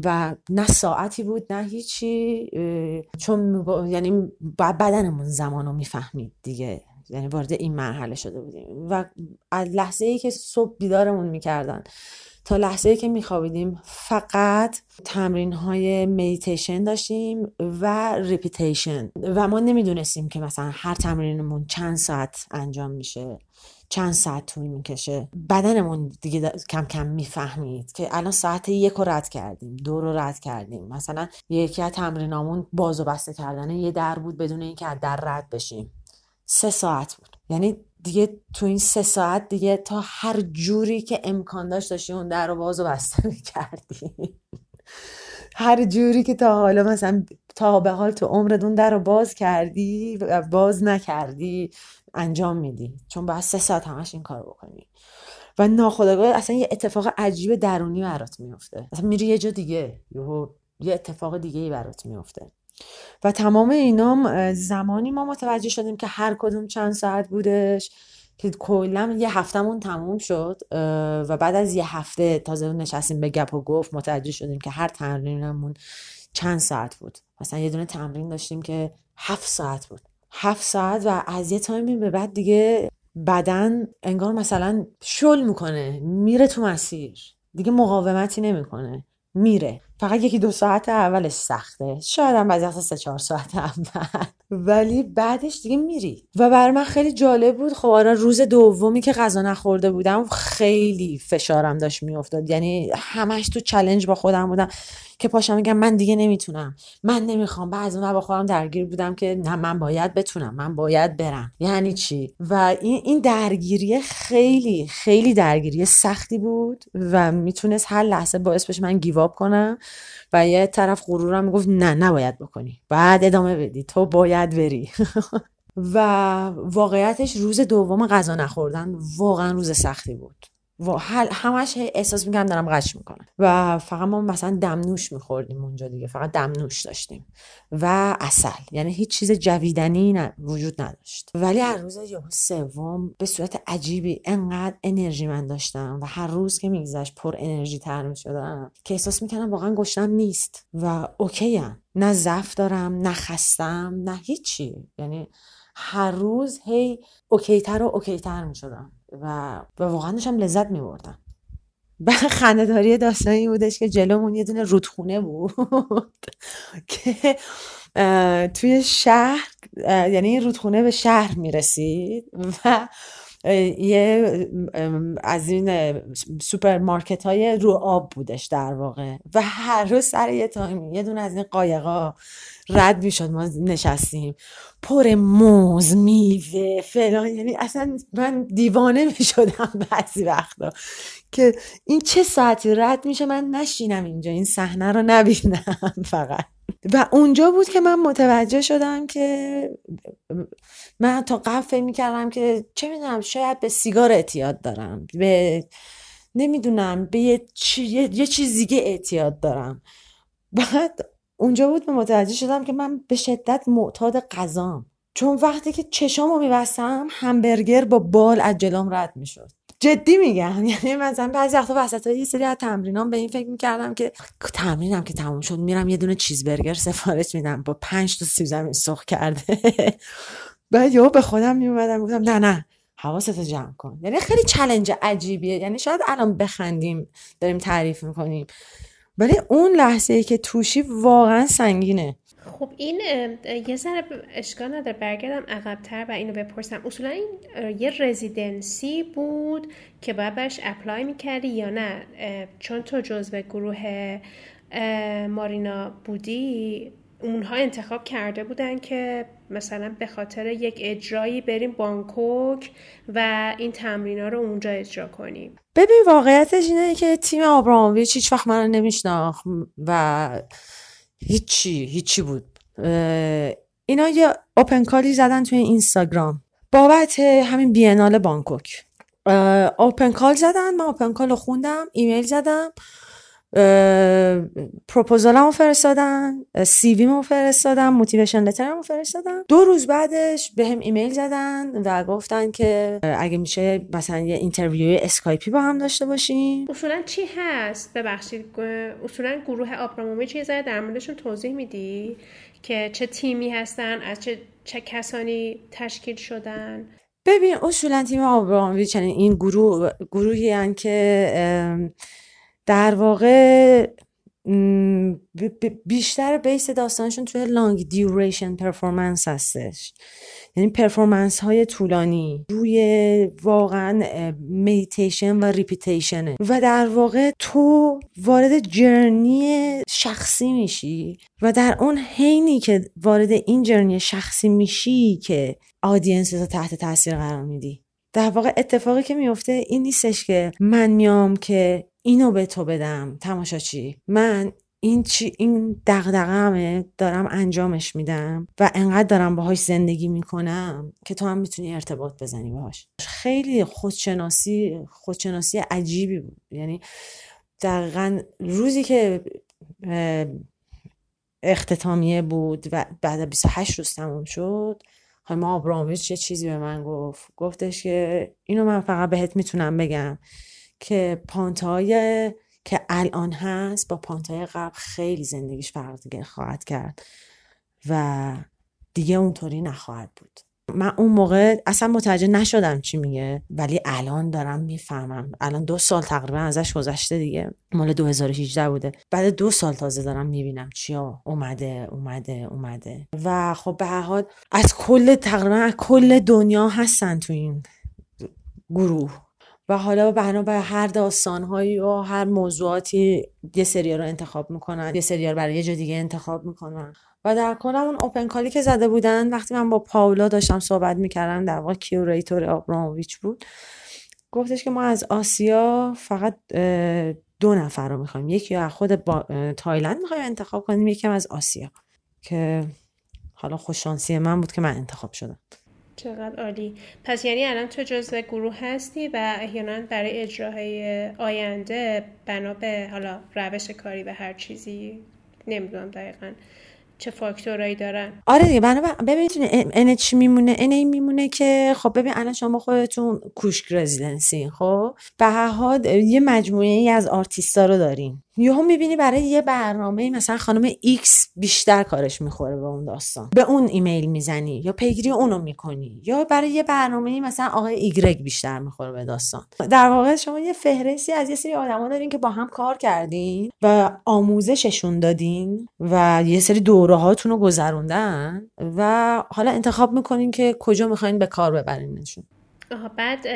و نه ساعتی بود نه هیچی چون یعنی بدنمون زمان رو می‌فهمید دیگه. یعنی وارد این مرحله شده بودیم. و از لحظه ای که صبح بیدارمون می‌کردن تا لحظه ای که میخوابیدیم فقط تمرین های مدیتیشن داشتیم و repetition و ما نمی‌دونستیم که مثلا هر تمرینمون چند ساعت انجام میشه چند ساعت طول می‌کشه. بدنمون دیگه کم کم می‌فهمید که الان ساعت یک رو رد کردیم دو رو رد کردیم. مثلا یکی از تمرینامون باز و بسته کردن یه در بود بدون اینکه از در رد بشیم. سه ساعت بود. یعنی دیگه تو این سه ساعت دیگه تا هر جوری که امکان داشت داشتی اون در رو باز و بسته می‌کردی. هر جوری که تا حالا مثلا تا به حال تو عمرت اون در رو باز کردی و باز نکردی انجام میدی. چون باید سه ساعت همش این کار بکنی. و ناخداگاه اصلا یه اتفاق عجیب درونی برات میفته اصلا میری یه جا دیگه یه اتفاق دیگه ای برات میفته و تمام اینام زمانی ما متوجه شدیم که هر کدوم چند ساعت بودش که کلا یه هفتهمون تموم شد و بعد از یه هفته تازه نشستیم به گپ و گفت متوجه شدیم که هر تمرینمون چند ساعت بود. مثلا یه دونه تمرین داشتیم که هفت ساعت بود. هفت ساعت و از یه تایمی به بعد دیگه بدن انگار مثلا شل می‌کنه میره تو مسیر. دیگه مقاومتی نمی‌کنه میره. فقط یکی دو ساعت اولش سخته. شاید هم بعضی سه چهار ساعت اول. ولی بعدش دیگه میری. و بر من خیلی جالب بود. خب آره روز دومی که غذا نخورده بودم خیلی فشارم داشت میافتاد. یعنی همش تو چلنج با خودم بودم که پاشم میگم من دیگه نمی‌تونم. من نمی‌خوام. بعضی اون با خودم درگیر بودم که نه من باید بتونم. من باید برم. یعنی چی؟ و این این درگیری خیلی خیلی درگیری سختی بود و می‌تونست هر لحظه باعث بشه من گیواب کنم. و یه طرف غرورم می‌گفت نه نباید بکنی. بعد ادامه بدی. تو باید بری. و واقعیتش روز دوم غذا نخوردن واقعا روز سختی بود. و همش احساس می‌کنم دارم قش می‌کنم. و فقط ما مثلا دمنوش میخوردیم اونجا دیگه فقط دمنوش داشتیم. و اصل یعنی هیچ چیز جویدنی نه وجود نداشت. ولی هر روز یه سوم به صورت عجیبی انقدر انرژی من داشتم و هر روز که میگذشت پر انرژی تر می‌شدم که احساس می‌کنم واقعا گشتم نیست. و اوکی هم. نه ضعف دارم نه خستم نه هیچی. یعنی هر روز هی okay تر و okay تر می‌شدم. و, و واقعا داشتم لذت میبردم. به خندهداری داستانی بودش که جلومون یه دونه رودخونه بود که توی شهر یعنی رودخونه به شهر می‌رسید و یه از این سوپرمارکت های رو آب بودش در واقع. و هر روز سر یه تایمی یه دونه از این قایقا رد می‌شد ما نشستیم. پر موز میوه فلان یعنی اصلا من دیوانه می‌شدم بعضی وقتا. که این چه ساعتی رد میشه من نشینم اینجا این صحنه رو نبینم فقط. و اونجا بود که من متوجه شدم که من تا قبل فکر می‌کردم که چه می‌دونم شاید به سیگار اعتیاد دارم به نمی‌دونم به یه, چی... یه چیز دیگه اعتیاد دارم. بعد اونجا بود به متوجه شدم که من به شدت معتاد غذام. چون وقتی که چشامو میبستم همبرگر با بال از جلوم رد می‌شد. جدی میگم. یعنی مثلا بعضی وقتا وسط یه سری از تمرینام به این فکر می‌کردم که تمرینم که تموم شد میرم یه دونه چیزبرگر سفارش میدم با پنج تا سیب سرخ کرده. بعد یهو به خودم میومدم گفتم نه نه حواستو جمع کن. یعنی خیلی چلنج عجیبیه. یعنی شاید الان بخندیم داریم تعریف می‌کنیم. ولی اون لحظه ای که توشی واقعا سنگینه. خب این یه ذره اشکال نداره برگردم عقبتر و اینو بپرسم. اصولا این یه رزیدنسی بود که باید برش اپلای می‌کردی یا نه؟ چون تو جزو گروه مارینا بودی اونها انتخاب کرده بودن که مثلا به خاطر یک اجرایی بریم بانکوک و این تمرینا رو اونجا اجرا کنیم. ببین واقعیتش اینه که تیم آبرامویچ هیچ وقت من نمیشناخت و هیچی هیچی بود. اینا یه open call ی زدن توی اینستاگرام. بابت همین بینال بانکوک. open call زدن من open call رو خوندم ایمیل زدم. پروپوزالمو فرستادن CV مو فرستادم motivation letter مو فرستادم دو روز بعدش بهم ایمیل زدن و گفتن که اگه میشه مثلا یه interview اسکایپی با هم داشته باشیم. اصولا چی هست؟ ببخشید اصولا گروه آبراموویچ چی در موردشون توضیح میدی که چه تیمی هستن از چه, چه کسانی تشکیل شدن؟ ببین اصولا تیم آبرامویچ این گروه گروهی که در واقع بیشتر base داستانشون توی long duration performance هستش. یعنی performance های طولانی روی واقعا مدیتیشن و repetition ه و در واقع تو وارد journey شخصی میشی و در اون حینی که وارد این journey شخصی میشی که audience رو تحت تاثیر قرار میدی. در واقع اتفاقی که میفته این نیستش که من میام که اینو به تو بدم. تماشاچی من این چی این دغدغه‌مه دارم انجامش میدم و انقدر دارم باهاش زندگی می‌کنم که تو هم می‌تونی ارتباط بزنی باهاش. خیلی خودشناسی خودشناسی عجیبی بود. یعنی دقیقا روزی که اختتامیه بود و بعد 28 روز تموم شد ما آبرامویچ یه چیزی به من گفت. گفتش که اینو من فقط بهت می‌تونم بگم. که پانتای که الان هست با پانتای قبل خیلی زندگیش فرق دیگه خواهد کرد و دیگه اونطوری نخواهد بود. من اون موقع اصلا متوجه نشدم چی میگه ولی الان دارم می‌فهمم. الان دو سال تقریبا ازش گذشته دیگه. مال 2018 بوده. بعد دو سال تازه دارم می‌بینم چیا اومده اومده اومده. و خب به حال از کل تقریبا از کل دنیا هستن تو این گروه. و حالا بنا به هر داستانهایی و هر موضوعاتی یه سری رو انتخاب می‌کنن یه سری رو برای یه جا دیگه انتخاب می‌کنن. و در کل اون open call ی که زده بودن وقتی من با پاولا داشتم صحبت می‌کردم در واقع curator آبراموویچ بود گفتش که ما از آسیا فقط دو نفر رو می‌خوایم. یکی از خود با... تایلند می‌خوایم انتخاب کنیم یکی از آسیا که حالا خوششانسی من بود که من انتخاب شدم. چقدر عالی. پس یعنی الان تو جزء گروه هستی و احیانا برای اجراهای آینده بنا به حالا روش کاری و هر چیزی نمی‌دونم دقیقا چه فاکتورایی دارن. آره دیگه بنا ببینید عین چی میمونه عین این میمونه که خب ببین الان شما خودتون کوشک residency خب؟ به هر حال یه مجموعه ای از آرتیستا رو دارین. یهو می‌بینی برای یه برنامه مثلا خانم ایکس بیشتر کارش می‌خوره به اون داستان. به اون ایمیل می‌زنی یا پیگیری اونو می‌کنی یا برای یه برنامه مثلا آقای ایگرگ بیشتر می‌خوره به داستان. در واقع شما یه فهرستی از یه سری آدما دارین که با هم کار کردین و آموزششون دادین و یه سری دوره هاتون رو گذروندن و حالا انتخاب می‌کنین که کجا می‌خواین به کار ببرینشون. بعد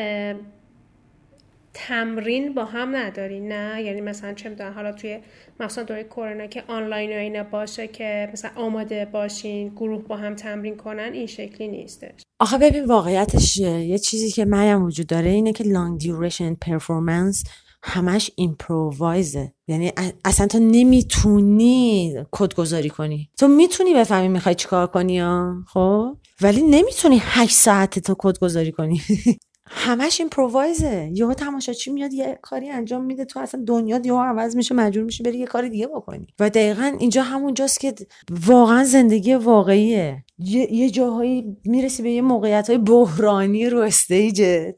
تمرین با هم ندارین نه؟ یعنی مثلا چه می‌دونم حالا توی مثلا دوره کرونا که آنلاین و اینا باشه که مثلا آماده باشین گروه با هم تمرین کنن این شکلی نیستش. آخه ببین واقعیتش یه چیزی که منم وجود داره اینه که long duration performance همش improvise ه یعنی اصلا تو نمی‌تونی کدگذاری کنی. تو می‌تونی بفهمی می‌خوای چیکار کنی ها خب؟ ولی نمی‌تونی هشت ساعت تو کدگذاری کنی. همش improvise ه. یهو تماشاچی میاد؟ یه کاری انجام میده. تو اصلا دنیا یهو عوض میشه مجبور میشه بری یه کار دیگه بکنی. و دقیقا اینجا همونجاست که واقعا زندگی واقعیه. یه, یه جاهایی می‌رسی به یه موقعیت های بحرانی رو stage ت.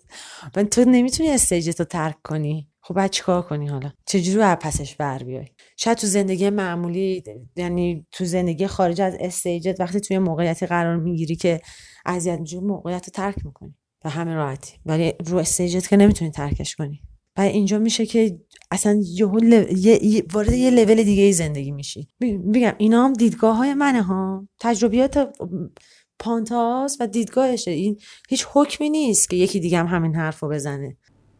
و تو نمی‌تونی stage ت رو ترک کنی. خب بعد چیکار کنی حالا؟ چجوری از پسش بر بیای؟ شاید تو زندگی معمولی یعنی تو زندگی خارج از stage ت وقتی توی موقعیتی قرار می‌گیری که اذیت میشی موقعیت رو ترک می‌کنی. به همین راحتی. ولی رو stage ت که نمی‌تونی ترکش کنی. و اینجا میشه که اصلا یه وارد یه لول دیگه ای زندگی میشی. میگم اینا هم دیدگاه های منه ها. تجربیات پانتاس و دیدگاهشه. این هیچ حکمی نیست که یکی دیگه هم همین حرف رو بزنه.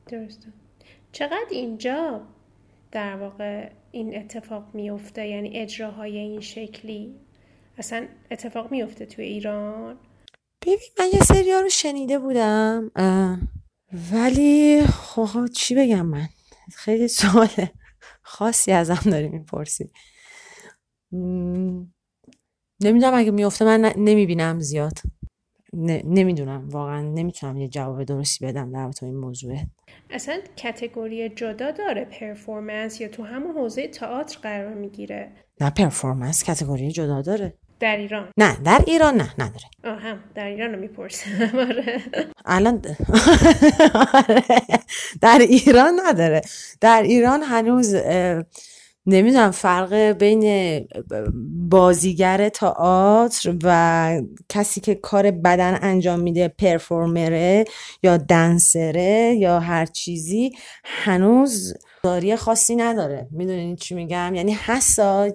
درسته. چقدر اینجا در واقع این اتفاق میفته؟ یعنی اجراهای این شکلی؟ اصلا اتفاق میفته توی ایران؟ ببین من یه سری رو شنیده بودم. ولی خب چی بگم من؟ خیلی سوال خاصی ازم داری می‌پرسی. نمی‌دونم اگه میفته من نمی‌بینم زیاد. نمی‌دونم واقعا نمی‌تونم یه جواب درستی بدم در این موضوع. اصلا کتگوری جدا داره پرفورمنس یا تو همون حوزه تئاتر قرار می‌گیره. نه پرفورمنس کتگوری جدا داره. در ایران. نه در ایران نه نداره. آه هم در ایران رو می‌پرسم. آره. الان. در ایران نداره. در ایران هنوز نمی‌دونم فرق بین بازیگر تئاتر و کسی که کار بدن انجام میده پرفورمره یا دنسره یا هر چیزی هنوز داری خاصی نداره. می‌دونین چی میگم؟ یعنی حسا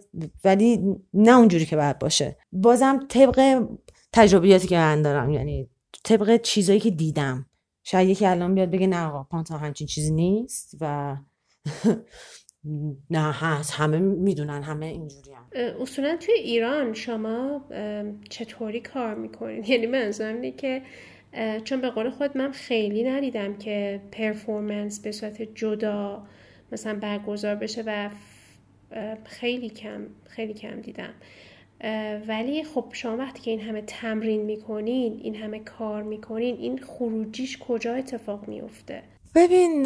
ولی نه اونجوری که باید باشه. بازم طبق تجربیاتی که من دارم یعنی طبق چیزایی که دیدم. شاید یکی الان بیاد بگه نه آقا پانتا همچین چیزی نیست و نه هست. همه می‌دونن همه اینجوری هم. اصولا توی ایران شما چطوری کار می‌کنین؟ یعنی منظورم اینه که چون به قول خود من خیلی ندیدم که پرفورمنس به صورت جدا مثلا برگزار بشه و خیلی کم خیلی کم دیدم. ولی خب شما وقتی که این همه تمرین می‌کنین این همه کار می‌کنین این خروجیش کجا اتفاق میفته ببین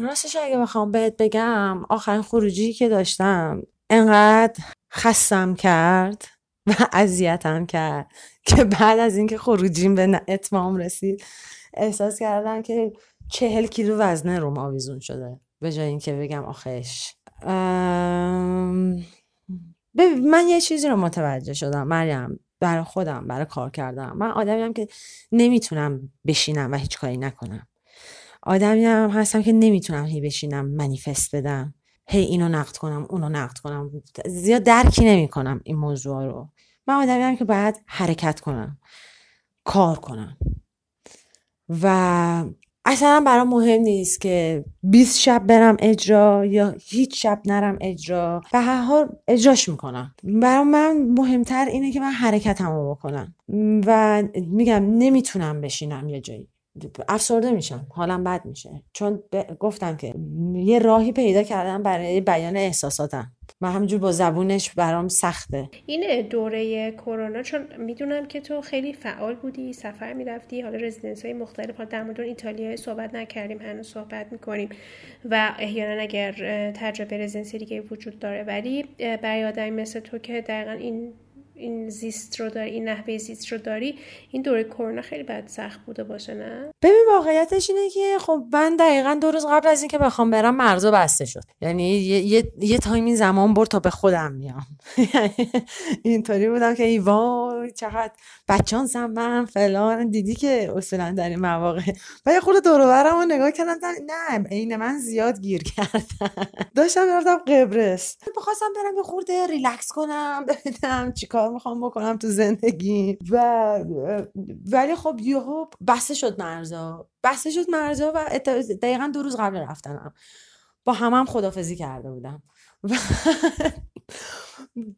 راستش اگه بخوام بهت بگم آخرین خروجی که داشتم انقدر خستم کرد و اذیتم کرد که بعد از اینکه خروجیم به اتمام رسید احساس کردم که چهل کیلو وزنه روم آویزون شده. به جای اینکه بگم آخش. من یه چیزی رو متوجه شدم مریم برای خودم برای کار کردم. من آدمیم که نمی‌تونم بشینم و هیچ کاری نکنم. آدمی هم هستم که نمی‌تونم هی بشینم منیفست بدم. هی اینو نقد کنم اونو نقد کنم. زیاد درکی نمی‌کنم این موضوع رو. من آدمی هم که باید حرکت کنم کار کنم. و اصلا برام مهم نیست که 20 شب برم اجرا یا هیچ شب نرم اجرا. به هر حال اجراش می‌کنم. برام من مهمتر اینه که من حرکتمو بکنم. و میگم نمی‌تونم بشینم یه جایی. افسرده میشم. حالم بد میشه. چون گفتم که یه راهی پیدا کردم برای بیان احساساتم. من همینجور با زبونش برام سخته. این دوره کرونا چون می‌دونم که تو خیلی فعال بودی سفر می‌رفتی حالا رزیدنس های مختلف حالا در مورد ایتالیا صحبت نکردیم هنوز صحبت می‌کنیم. و احیانا اگر تجربه رزیدنسی دیگه وجود داره ولی برای آدمی مثل تو که دقیقا این این زیست رو داری این نحوه زیست رو داری این دوره کرونا خیلی بد سخت بوده باشه نه؟ ببین واقعیتش اینه که خب من دقیقا دو روز قبل از اینکه بخوام برم مرزا بسته شد. یعنی یه, یه،, یه تایمی زمان برد تا به خودم میام اینطوری بودم که ای وای چقدر بچانسم من فلان. دیدی که اصولا در این مواقع. و یه خود دور رو نگاه کردم نه عین من زیاد گیر کردم. داشتم می‌رفتم قبرس بخواستم برم یه خورده ریلکس کنم ببینم چیکار می‌خوام بکنم تو زندگی و ولی خب یهو بسته شد مرزا بسته شد مرزا و دقیقا دو روز قبل رفتنم. با همم هم خدافزی کرده بودم.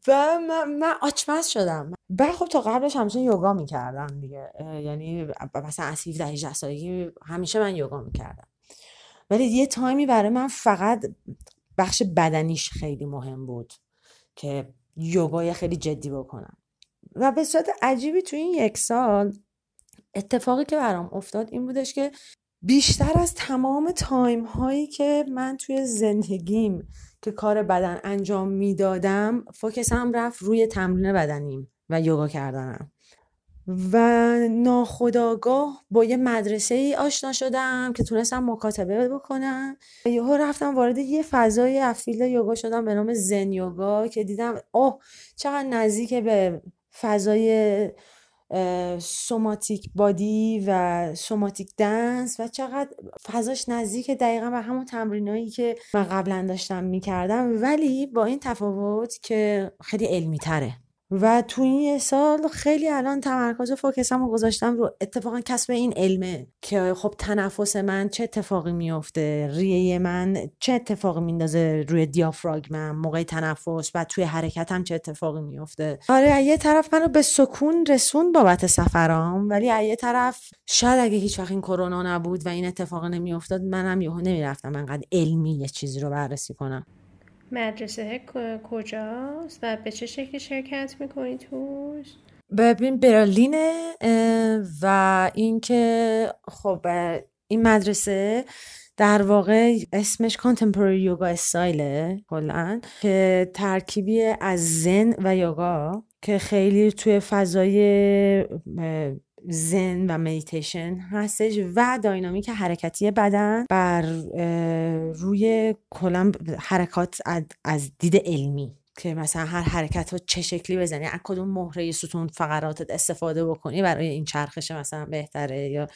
و من, من آچمز شدم. و خب تا قبلش همیشه یوگا می‌کردم دیگه. یعنی مثلا از 17 18 سالگی همیشه من یوگا می‌کردم. ولی یه تایمی برای من فقط بخش بدنیش خیلی مهم بود که یوگای خیلی جدی بکنم. و به صورت عجیبی تو این یک سال اتفاقی که برام افتاد این بودش که بیشتر از تمام تایم هایی که من توی زندگیم که کار بدن انجام می‌دادم فوکسم رفت روی تمرین بدنیم و یوگا کردنم. و ناخداگاه با یه مدرسه ای آشنا شدم که تونستم مکاتبه بکنم. یهو رفتم وارد یه فضای افیل یوگا شدم به نام زن یوگا که دیدم اوه چقدر نزدیک به فضای سوماتیک بادی و سوماتیک دنس و چقدر فضاش نزدیک دقیقا به همون تمرینایی که من قبلا داشتم می‌کردم. ولی با این تفاوت که خیلی علمی تره و تو این سال خیلی الان تمرکز و فوکسم رو گذاشتم رو اتفاقا کسب این علمه که خب تنفس من چه اتفاقی میفته ریه من چه اتفاقی میندازه روی دیافراگمم موقع تنفس و توی حرکتم چه اتفاقی میفته آره یه طرف منو به سکون رسون بابت سفرام ولی یه طرف شاید اگه هیچ وقت این کرونا نبود و این اتفاق نمیافتاد منم یهو نمی‌رفتم انقدر علمی یه چیزی رو بررسی کنم. مدرسه کجاست و به چه شکلی شرکت می‌کنی توش؟ ببین برلینه و اینکه خب این مدرسه در واقع اسمش contemporary yoga style ه کلا که ترکیبی از ذن و یوگا که خیلی توی فضای ذن و مدیتیشن هستش و dynamic حرکتی بدن بر روی کلا حرکات از دید علمی که مثلا هر حرکت رو چه شکلی بزنی از کدوم مهره ستون فقراتت استفاده بکنی برای این چرخش مثلا بهتره یا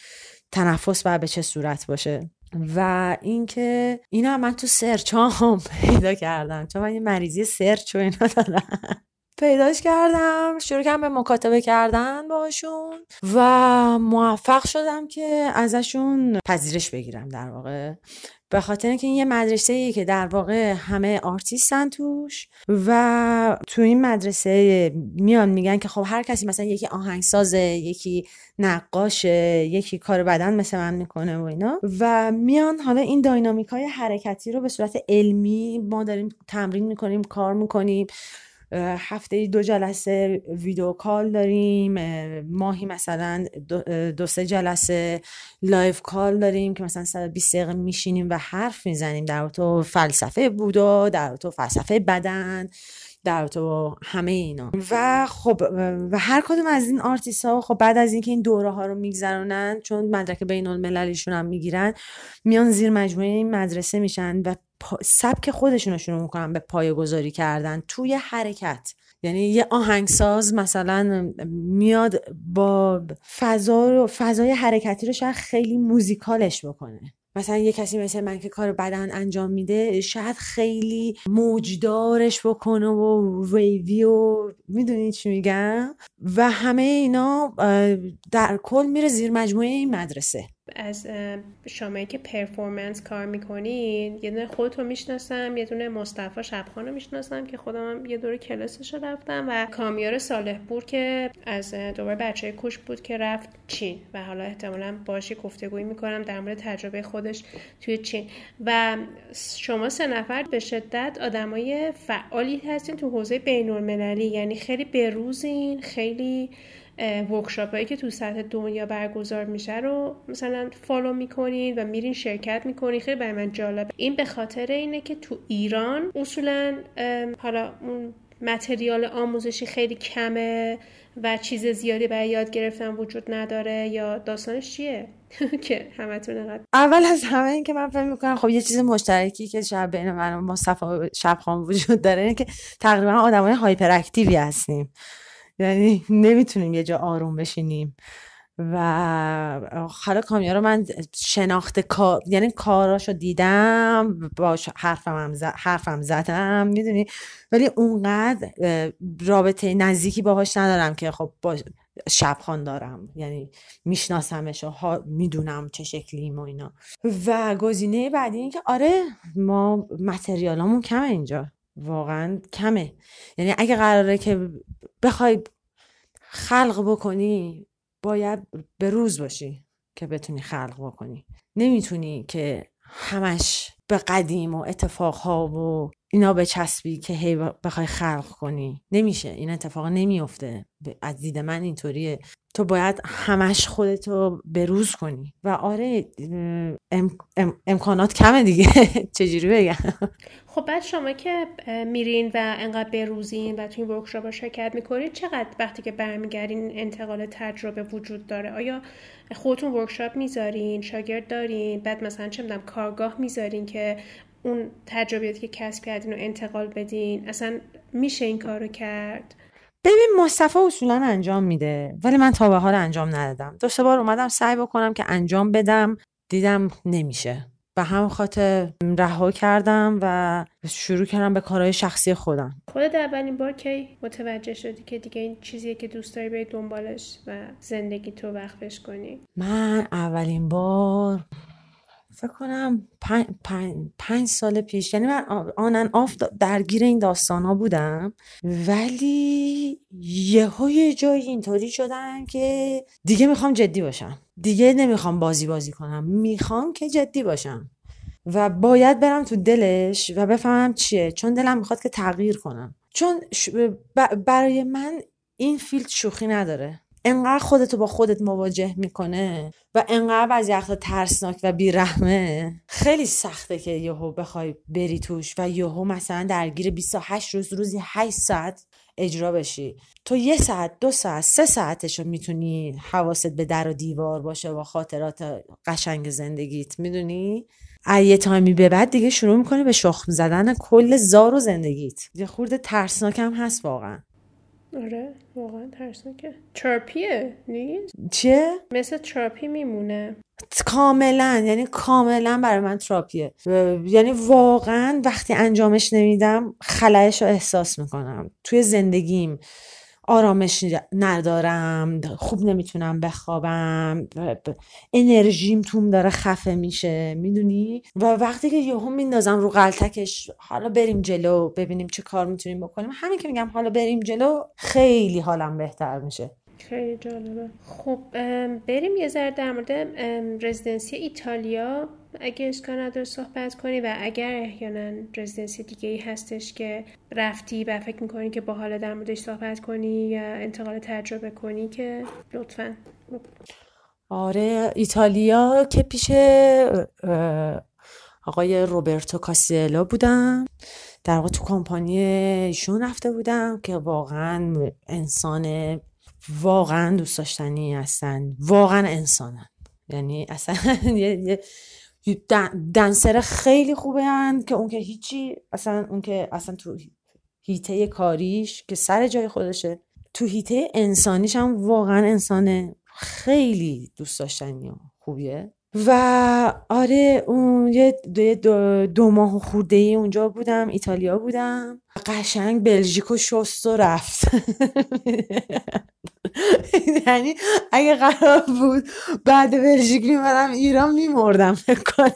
تنفس باید به چه صورت باشه. و اینکه اینا من تو سرچ هم پیدا کردم چون من یه مریضی سرچ و اینا دارم. پیداش کردم شروع کردم به مکاتبه کردن باشون و موفق شدم که ازشون پذیرش بگیرم در واقع. به خاطر اینکه این یه مدرسه ای که در واقع همه آرتیستن توش و تو این مدرسه میان میگن که خب هر کسی مثلا یکی آهنگسازه یکی نقاشه یکی کار بدن مثل من می‌کنه و اینا. و میان حالا این داینامیک های حرکتی رو به صورت علمی ما داریم تمرین می‌کنیم کار می‌کنیم. هفته دو جلسه ویدیو کال داریم ماهی مثلا دو, سه جلسه live call داریم که مثلا 120 دقیقه میشینیم و حرف می‌زنیم. در تو فلسفه بودا در تو فلسفه بدن. در تو همه اینا. و خب و هر کدوم از این آرتیست ها خب بعد از اینکه این دوره ها رو میگذرونن چون مدرک بین المللیشون هم می‌گیرن میان زیر مجموعه این مدرسه میشن و سبک خودشون رو شروع می‌کنن به پایه گذاری کردن توی حرکت. یعنی یه آهنگساز مثلا میاد با فضا رو فضای حرکتی رو شاید خیلی موزیکالش بکنه. مثلا یه کسی مثل من که کار بدن انجام میده شاید خیلی موجدارش بکنه و ویوی و می‌دونی چی میگم؟ و همه اینا در کل میره زیر مجموعه این مدرسه. از شمایی که پرفورمنس کار می‌کنین یه دونه خودتو می‌شناسم یه دونه مصطفی شبخان رو می‌شناسم که خودم یه دوره کلاسش رفتم و کامیار صالح پور که از دوباره بچه کوش بود که رفت چین و حالا احتمالا باشی گفتگویی می‌کنم در مورد تجربه خودش توی چین. و شما سه نفر به شدت آدمای فعالی هستین تو حوزه بین یعنی خیلی بروزین خیلی workshop هایی که تو سطح دنیا برگزار میشه رو مثلا follow می‌کنین و میرین شرکت می‌کنین. خیلی برای من جالبه. این به خاطر اینه که تو ایران اصولا حالا اون material آموزشی خیلی کمه و چیز زیادی برای یاد گرفتن وجود نداره. یا داستانش چیه؟ که همتون اینقدر اول از همه این که من فکر می‌کنم خب یه چیز مشترکی که شب بین من و مصطفی شبخان وجود داره اینه که تقریبا آدمای هایپر اکتیوی هستیم. یعنی نمی‌تونیم یه جا آروم بشینیم. و حالا کامیا رو من شناخت کار یعنی کاراشو دیدم با حرفم, حرفم زدم می‌دونی؟ ولی اونقدر رابطه نزدیکی باهاش ندارم که خب با شبخان دارم. یعنی میشناسمش و می‌دونم چه شکلیم و اینا. و گزینه بعدی این که آره ما متریالامون کمه اینجا. واقعا کمه. یعنی اگه قراره که بخوای خلق بکنی باید به روز باشی که بتونی خلق بکنی. نمی‌تونی که همش به قدیم و اتفاقها و اینا به چسبی که هی بخوای خلق کنی. نمیشه. این اتفاق نمیفته از دید من اینطوریه. تو باید همش خودتو بروز کنی. و آره امکانات کمه دیگه. چجوری بگم؟ خب بعد شما که میرین و انقدر بروزین و تو این ورکشاپ شرکت می‌کنید چقدر وقتی که برمیگردین انتقال تجربه وجود داره؟ آیا خودتون ورکشاپ می‌ذارین شاگرد دارین بعد مثلا چه می‌دونم کارگاه می‌ذارین که اون تجربیاتی که کسب کردین رو انتقال بدین. اصلا میشه این کارو کرد؟ ببین مصطفی اصولا انجام میده ولی من تا به حال انجام ندادم. دو سه بار اومدم سعی بکنم که انجام بدم دیدم نمیشه. به هم خاطر رها کردم و شروع کردم به کارهای شخصی خودم. خودت اولین بار کی متوجه شدی که دیگه این چیزیه که دوست داری بری دنبالش و زندگی تو وقفش کنی؟ من اولین بار فکر کنم پنج, پنج, سال پیش یعنی من on and off درگیر این داستان ها بودم ولی یه یه جایی اینطوری شدم که دیگه می‌خوام جدی باشم. دیگه نمی‌خوام بازی بازی کنم. می‌خوام که جدی باشم. و باید برم تو دلش و بفهمم چیه. چون دلم می‌خواد که تغییر کنم. چون برای من این field شوخی نداره. انقدر خودتو با خودت مواجه می‌کنه و انقدر بعضی وقتا ترسناک و بیرحمه. خیلی سخته که یهو بخوای بری توش و یهو مثلا درگیر 28 روز روزی 8 ساعت اجرا بشی. تو یه ساعت دو ساعت سه ساعتشو می‌تونی حواست به در و دیوار باشه و خاطرات قشنگ زندگیت می‌دونی؟ یه تایمی به بعد دیگه شروع می‌کنی به شخم زدن کل زار و زندگیت. یه خورده ترسناک هم هست واقعا. آره واقعا ترسناکه. چرپیه نیست؟ چیه؟ مثل تراپی میمونه. کاملا یعنی کاملا برای من تراپیه یعنی واقعا وقتی انجامش نمیدم خلایش رو احساس می‌کنم. توی زندگیم آرامش ندارم خوب نمی‌تونم بخوابم انرژیم توم داره خفه میشه می‌دونی؟ و وقتی که یهو میندازم رو قلتکش حالا بریم جلو ببینیم چه کار می‌تونیم بکنیم. همین که میگم حالا بریم جلو خیلی حالم بهتر میشه. خیلی جالبه. خب بریم یه ذره در مورد رزیدنسی ایتالیا. اگه اشکال نداره صحبت کنی و اگر احیانا رزیدنسی دیگه ای هستش که رفتی و فکر می‌کنی که با حال در موردش صحبت کنی یا انتقال تجربه کنی که لطفا. آره ایتالیا که پیش آقای روبرتو کاسیلا بودم. در واقع تو کمپانی ایشون رفته بودم که واقعا انسان واقعا دوست داشتنی هستن. واقعا انسانن. یعنی اصلا دنسر خیلی خوبه هن که اون که هیچی اصلا اون که اصلا تو هیته کاریش که سر جای خودشه تو هیته انسانیش هم واقعا انسان خیلی دوست داشتنی خوبیه. و آره اون یه دو, دو ماه خورده ای اونجا بودم ایتالیا بودم. قشنگ بلژیک و شست و رفت. یعنی اگه قرار بود بعد بلژیک میمدم ایران میمردم کنم.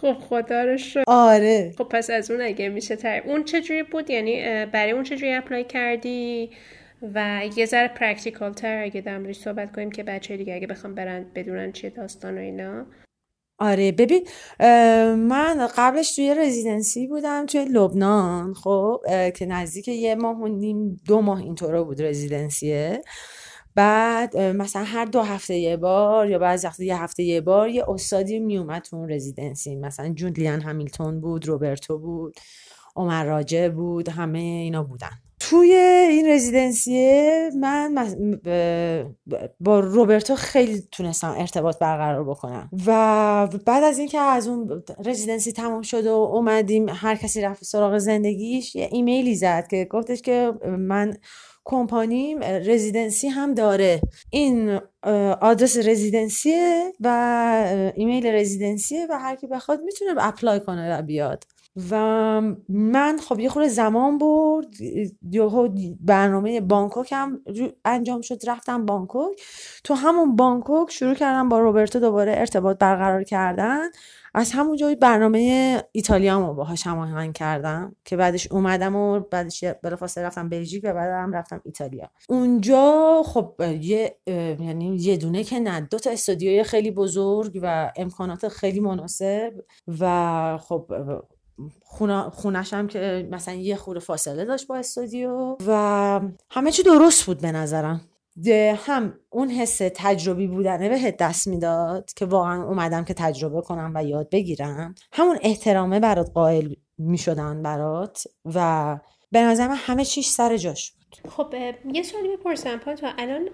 خب خدا رو شد آره. خب پس از اون اگه میشه تر اون چجوری بود؟ یعنی برای اون چجوری apply کردی؟ و یه ذره practical تر اگه در صحبت کنیم که بچه دیگه اگه بخوام برن بدونن چیه داستان و اینا. آره ببین من قبلش توی residency بودم توی لبنان خب که نزدیک یه ماه و نیم دو ماه اینطورا بود residency ه بعد مثلا هر دو هفته یه بار یا بعضی وقت یه هفته یه بار یه استادی میومد تو اون رزیدنسی مثلا جولیان همیلتون بود روبرتو بود عمر راجع بود همه اینا بودن. توی این رزیدنسیه من با روبرتو خیلی تونستم ارتباط برقرار بکنم. و بعد از اینکه از اون رزیدنسی تمام شد و اومدیم هر کسی رفت سراغ زندگیش یه ایمیلی زد که گفتش که من کمپانیم رزیدنسی هم داره. این آدرس رزیدنسیه و ایمیل رزیدنسیه و هر کی بخواد می‌تونه اپلای کنه و بیاد. و من خب یه خورده زمان برد یهو برنامه بانکوک هم انجام شد رفتم بانکوک. تو همون بانکوک شروع کردم با روبرتو دوباره ارتباط برقرار کردن. از همون جایی برنامه ایتالیامو باهاش هماهنگ کردم که بعدش اومدم و بعدش بلافاصله رفتم بلژیک و بعدم رفتم ایتالیا. اونجا خب یه یعنی یه دونه که نه دو تا استودیوی خیلی بزرگ و امکانات خیلی مناسب و خب خونش هم که مثلا یه خور فاصله داشت با استودیو و همه چی درست بود به نظرم. هم اون حس تجربی بودنه به دست می‌داد که واقعا اومدم که تجربه کنم و یاد بگیرم. همون احترامه برات قائل می‌شدن برات و به نظر من همه چیش سر جاش خب یه سوالی بپرسم تا الان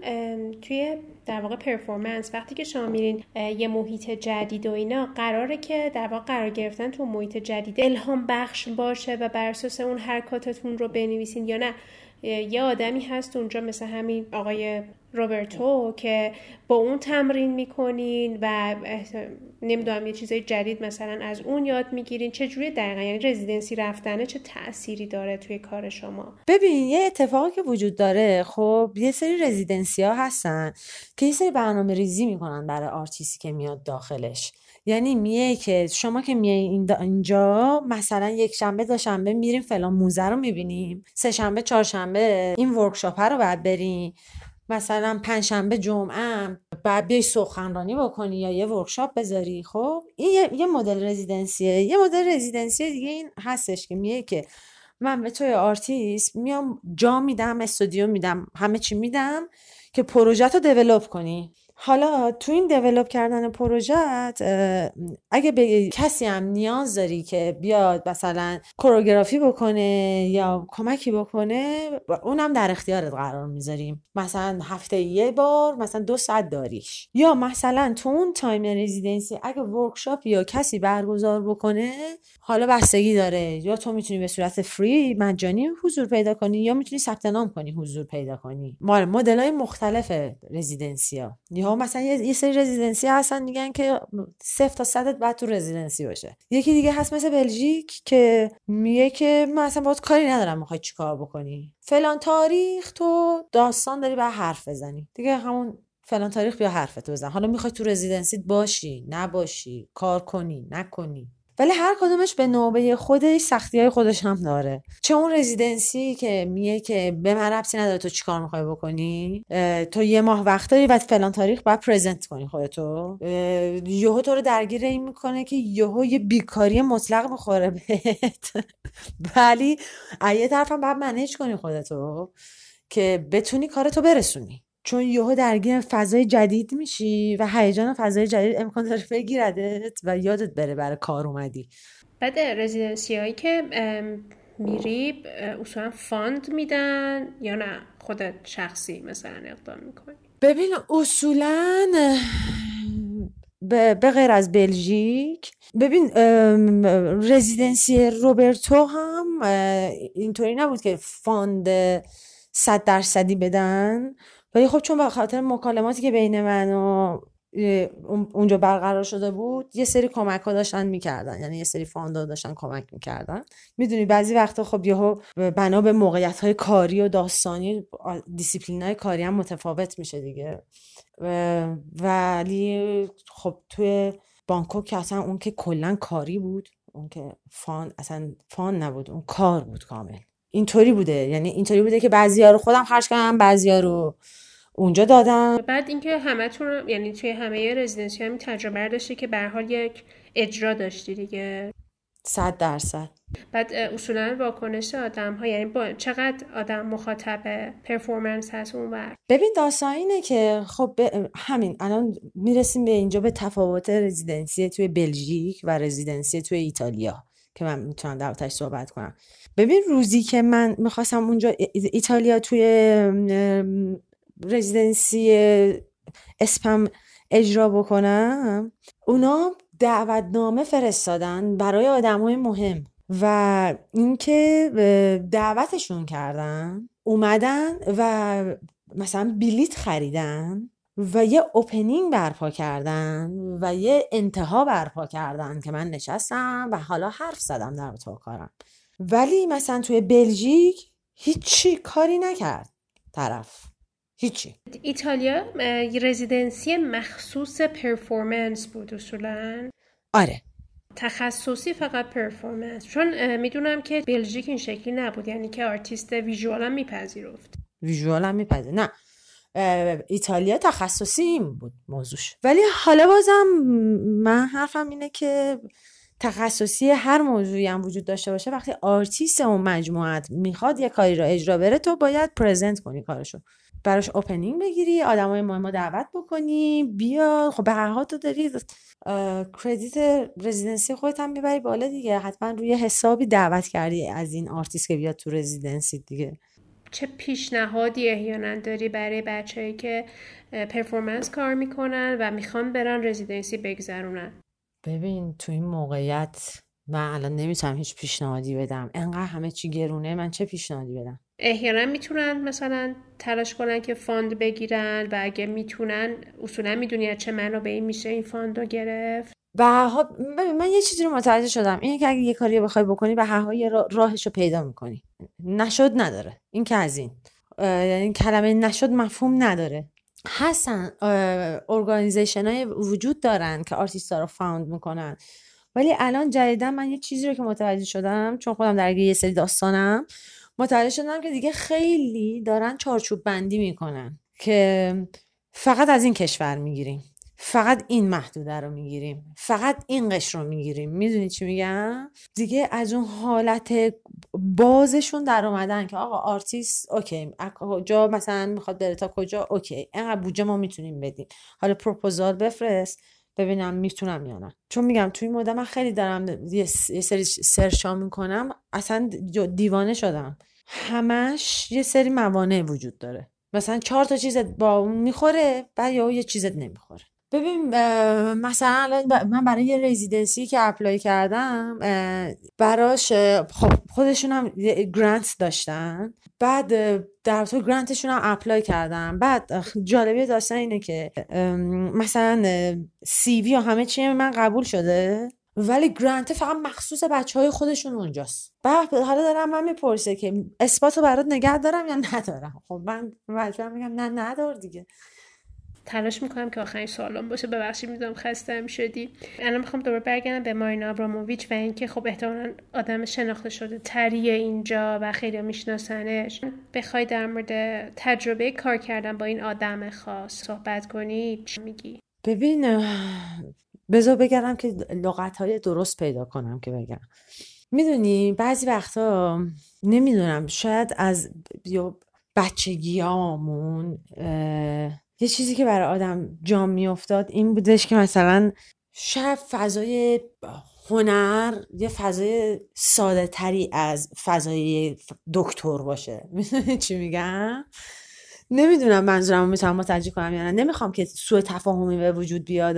توی در واقع پرفورمنس وقتی که شما میرین یه محیط جدید و اینا قراره که در واقع قرار گرفتن تو محیط جدید الهام بخش باشه و بر اساس اون حرکاتتون رو بنویسین یا نه؟ یه آدمی هست اونجا مثل همین آقای روبرتو که با اون تمرین می‌کنین و نمی‌دونم یه چیزای جدید مثلا از اون یاد می‌گیرین. چه جوری دقیقا؟ یعنی رزیدنسی رفتنه چه تأثیری داره توی کار شما؟ ببین یه اتفاقی که وجود داره خب یه سری residency ها هستن که یه سری برنامه ریزی می‌کنن برای آرتیستی که میاد داخلش. یعنی میگه که شما که میای اینجا مثلا یک شنبه تا شنبه میریم فلان موزه رو می‌بینیم. سه شنبه چهارشنبه این workshop رو باید بریم. مثلا پنجشنبه جمعه بعد بیای سخنرانی بکنی یا یه workshop بذاری خب؟ این یه, مدل residency ه. یه مدل residency دیگه این هستش که میگه که من به توی آرتیست میام جا میدم استودیو میدم همه چی میدم که پروژه رو develop کنی. حالا تو این develop کردن پروژت اگه به کسی هم نیاز داری که بیاد مثلا choreography بکنه یا کمکی بکنه اونم در اختیارت قرار می‌ذاریم مثلا هفته یه بار مثلا دو ساعت داریش. یا مثلا تو اون time residency اگه workshop یا کسی برگزار بکنه حالا بستگی داره. یا تو می‌تونی به صورت فری مجانی حضور پیدا کنی یا می‌تونی ثبت نام کنی حضور پیدا کنی. مدل های مختلف رزیدنسی ها یا مثلا یه سری رزیدنسی هستن میگن که صفر تا صدت بعد تو رزیدنسی باشه. یکی دیگه هست مثل بلژیک که میگه که من اصلا باید کاری ندارم می‌خوای چیکار بکنی؟ فلان تاریخ تو داستان داری به حرف بزنی. دیگه همون فلان تاریخ بیا حرفتو بزن. حالا می‌خوای تو رزیدنسی باشی نباشی کار کنی نکنی. ولی هر کدومش به نوبه خودش سختی های خودش هم داره. چه اون رزیدنسی که میگه که به من ربطی نداره تو چیکار می‌خوای بکنی؟ تو یه ماه وقت داری و فلان تاریخ باید پرزنت کنی خودتو. یهو تو رو درگیر این می‌کنه که یهو یه بیکاری مطلق می‌خوره بهت. ولی یه طرف هم باید منیج کنی خودتو که بتونی کارتو برسونی. چون یهو درگیر فضای جدید میشی و هیجان فضای جدید امکان داره بگیردت و یادت بره برای کار اومدی. بعد residency هایی که میری اصولا fund میدن یا نه؟ خودت شخصی مثلا اقدام می‌کنی. ببین اصولا به غیر از بلژیک ببین residency روبرتو هم اینطوری نبود که fund صد درصدی بدن. ولی خب چون به خاطر مکالماتی که بین من و اونجا برقرار شده بود یه سری کمک ها داشتن می‌کردن. یعنی یه سری fund ا داشتن کمک می‌کردن. می‌دونی بعضی وقتا خب یهو بنا به موقعیت های کاری و داستانی دیسیپلین های کاری هم متفاوت میشه دیگه. ولی خب توی بانکوک که اصلا اون که کلا کاری بود اون که fund اصلا fund نبود اون کار بود کامل. اینطوری بوده. یعنی اینطوری بوده که بعضیا رو خودم خرج کردم بعضیا رو اونجا دادم. بعد اینکه همتون یعنی توی همه رزیدنسی هم تجربه داشتی که به حال یک اجرا داشتی دیگه. صد درصد. بعد اصولا واکنش آدم ها یعنی با چقدر آدم مخاطب پرفورمنس هست اون بر ببین داستان اینه که خب همین الان می‌رسیم به اینجا به تفاوت رزیدنسی توی بلژیک و رزیدنسی توی ایتالیا که من می‌تونم در صحبت کنم. ببین روزی که من می‌خواستم اونجا ایتالیا توی رزیدنسی اسپم اجرا بکنم اونا دعوتنامه فرستادن برای آدم های مهم و اینکه دعوتشون کردن اومدن و مثلا بلیت خریدن و یه اوپنینگ برپا کردن و یه انتها برپا کردن که من نشستم و حالا حرف زدم در تو کارم. ولی مثلا توی بلژیک هیچی کاری نکرد طرف. هیچی. ایتالیا residency مخصوص performance بود اصولا. آره. تخصصی فقط performance. چون می‌دونم که بلژیک این شکلی نبود یعنی که artist visual هم میپذیرفت. visual هم میپذیر نه. ایتالیا تخصصی این بود موضوعش. ولی حالا بازم من حرفم اینه که تخصصی هر موضوعی هم وجود داشته باشه وقتی آرتیست اون مجموعت می‌خواد یه کاری رو اجرا بره تو باید present کنی کارشو. براش opening بگیری آدمای مهم دعوت بکنی بیا. خب به هر تو داری credit residency خودت هم می‌بری بالا دیگه. حتما روی حسابی دعوت کردی از این آرتیست که بیاد تو residency دیگه. چه پیشنهادی احیانا داری برای بچههایی که performance کار می‌کنن و می‌خوان برن residency بگذرونن؟ ببین تو این موقعیت من الان نمی‌تونم هیچ پیشنهادی بدم. انقدر همه چی گرونه من چه پیشنهادی بدم؟ احیانا می‌تونن مثلا تلاش کنن که fund بگیرن و اگه می‌تونن اصولا می‌دونی چه منابعی میشه این fund رو گرفت. به ببین من یه چیزی رو متوجه شدم. اینه که اگه یه کاری بخوای بکنی به هر حال راهش رو پیدا می‌کنی. نشد نداره. این که از این. یعنی کلمه نشد مفهوم نداره. هستن organization های وجود دارن که آرتیست ها رو fund می‌کنن. ولی الان جدیدا من یه چیزی رو که متوجه شدم چون خودم در یه سری داستانم متوجه شدم که دیگه خیلی دارن چارچوب بندی می‌کنن که فقط از این کشور می‌گیریم. فقط این محدوده رو می‌گیریم. فقط این قشر رو می‌گیریم. می‌دونی چی میگم؟ دیگه از اون حالت بازشون در اومدن که آقا artist okay کجا مثلا می‌خواد بره تا کجا؟ okay. اینقدر بودجه ما می‌تونیم بدیم. حالا پروپوزال بفرست ببینم می‌تونم یا نه. چون میگم توی مدت من خیلی دارم یه سری search ا می‌کنم. اصلا دیوانه شدم. همش یه سری موانع وجود داره. مثلا چهار تا چیزت با اون می‌خوره بعد یا یه چیزت نمی‌خوره. ببین مثلا من برای residency که apply کردم براش خب خودشون هم گرانت داشتن. بعد در تو گرانتشون هم اپلای کردم. بعد جالبی داستان اینه که مثلا سی وی و همه چی من قبول شده ولی گرانت فقط مخصوص بچه های خودشون اونجاست. بعد حالا دارم من می‌پرسه که اثبات رو برات نگه دارم یا ندارم؟ خب من مجبورم میگم نه ندار دیگه. تلاش می‌کنم که آخرین سوالم باشه. ببخشید می‌دونم خسته شدی. الان می‌خوام دوباره برگردم به مارینا ابراموویچ و اینکه خب احتمالا آدم شناخته شده تریه اینجا و خیلی میشناسنش. بخوای در مورد تجربه کار کردن با این آدم خاص صحبت کنی چی میگی؟ ببین بذار بگردم که لغت های درست پیدا کنم که بگم. می‌دونی بعضی وقتا نمی‌دونم شاید از بچگیامون یه چیزی که برای آدم جام میافتاد این بودش که مثلا شاید فضای هنر یه فضای ساده تری از فضای دکتر باشه. می‌دونی چی میگم؟ نمی‌دونم منظورم می‌تونم متوجه کنم یا نه. نمی‌خوام که سوء تفاهمی به وجود بیاد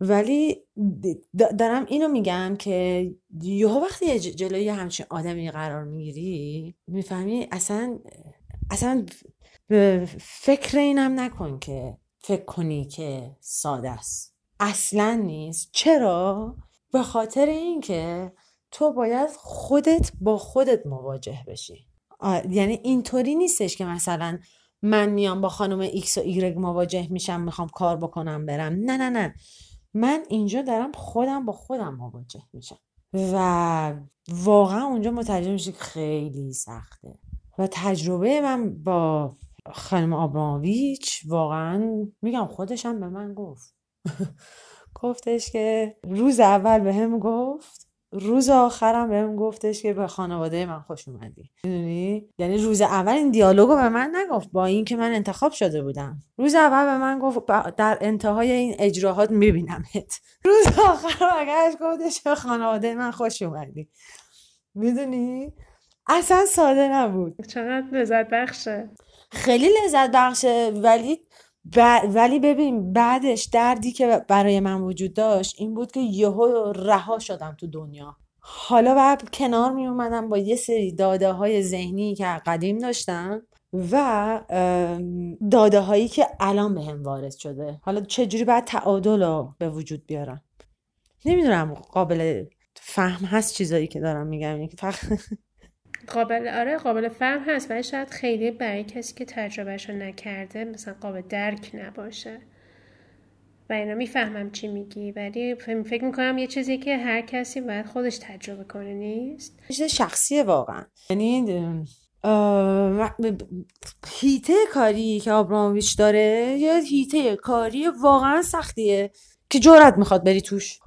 ولی دارم اینو میگم که یه وقتی جلوی همچین آدمی قرار می‌گیری می‌فهمی اصلا اصلا فکر اینم نکن که فکر کنی که ساده است. اصلا نیست. چرا؟ به خاطر اینکه تو باید خودت با خودت مواجه بشی. یعنی اینطوری نیستش که مثلا من میام با خانم ایکس و ایگرگ مواجه میشم می‌خوام کار بکنم برم. نه نه نه. من اینجا دارم خودم با خودم مواجه میشم. و واقعا اونجا متوجه میشه خیلی سخته. و تجربه من با خانم آبرامویچ واقعا میگم خودشم به من گفت. گفتش که روز اول به هم گفت روز آخرم بهم گفتش که به خانواده من خوش اومدی. می‌دونی؟ یعنی روز اول این دیالوگو به من نگفت با اینکه من انتخاب شده بودم. روز اول به من گفت در انتهای این اجراهات میبینمت. روز آخر برگشت گفتش به خانواده من خوش اومدی. می‌دونی؟ اصلا ساده نبود. چقدر لذت بخشه. خیلی لذت بخشه ولی ولی ببین بعدش دردی که برای من وجود داشت این بود که یهو رها شدم تو دنیا. حالا بعد کنار می اومدم با یه سری داده های ذهنی که قدیم داشتم و داده هایی که الان به هم وارد شده. حالا چجوری باید تعادل رو به وجود بیارم؟ نمی‌دونم قابل فهم هست چیزایی که دارم میگم. قابل آره قابل فهم هست ولی شاید خیلی برای کسی که تجربهش رو نکرده مثلا قابل درک نباشه. و اینا می‌فهمم چی میگی ولی فکر می‌کنم یه چیزی که هر کسی باید خودش تجربه کنه نیست. چیز شخصیه واقعا. یعنی هیته کاری که آبرامویچ داره یه هیته کاری واقعا سختیه که جرات می‌خواد بری توش.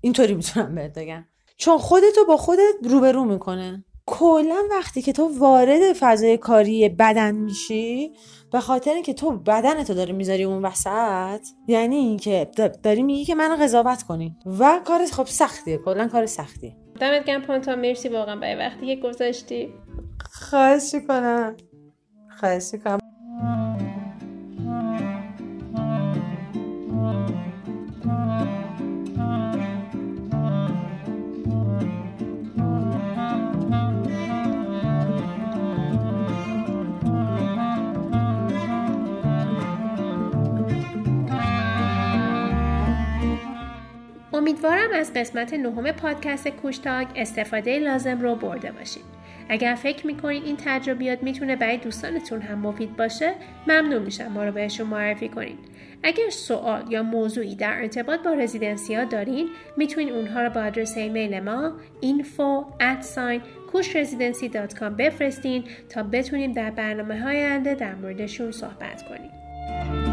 اینطوری می‌تونم بهت بگم. چون خودتو با خودت روبرو می‌کنه. کلا وقتی که تو وارد فضای کاری بدن میشی به خاطر اینکه تو بدن تو داری می‌ذاری اون وسط یعنی اینکه داری میگی که منو قضاوت کنی. و کار خب سختیه کلا کار سختیه دمت گرم پانتا مرسی واقعا برای وقتی که گذاشتی. خواهش کنم خواهش کنم امیدوارم از قسمت نهم پادکست کوشتاگ استفاده لازم رو برده باشید. اگر فکر می‌کنید این تجربیات می‌تونه برای دوستانتون هم مفید باشه ممنون میشم ما رو بهشون معرفی کنید. اگر سوال یا موضوعی در ارتباط با رزیدنسی ها دارین می‌تونید اونها رو با آدرس ایمیل ما info بفرستین تا بتونیم در برنامه های آینده در موردشون صحبت کنیم.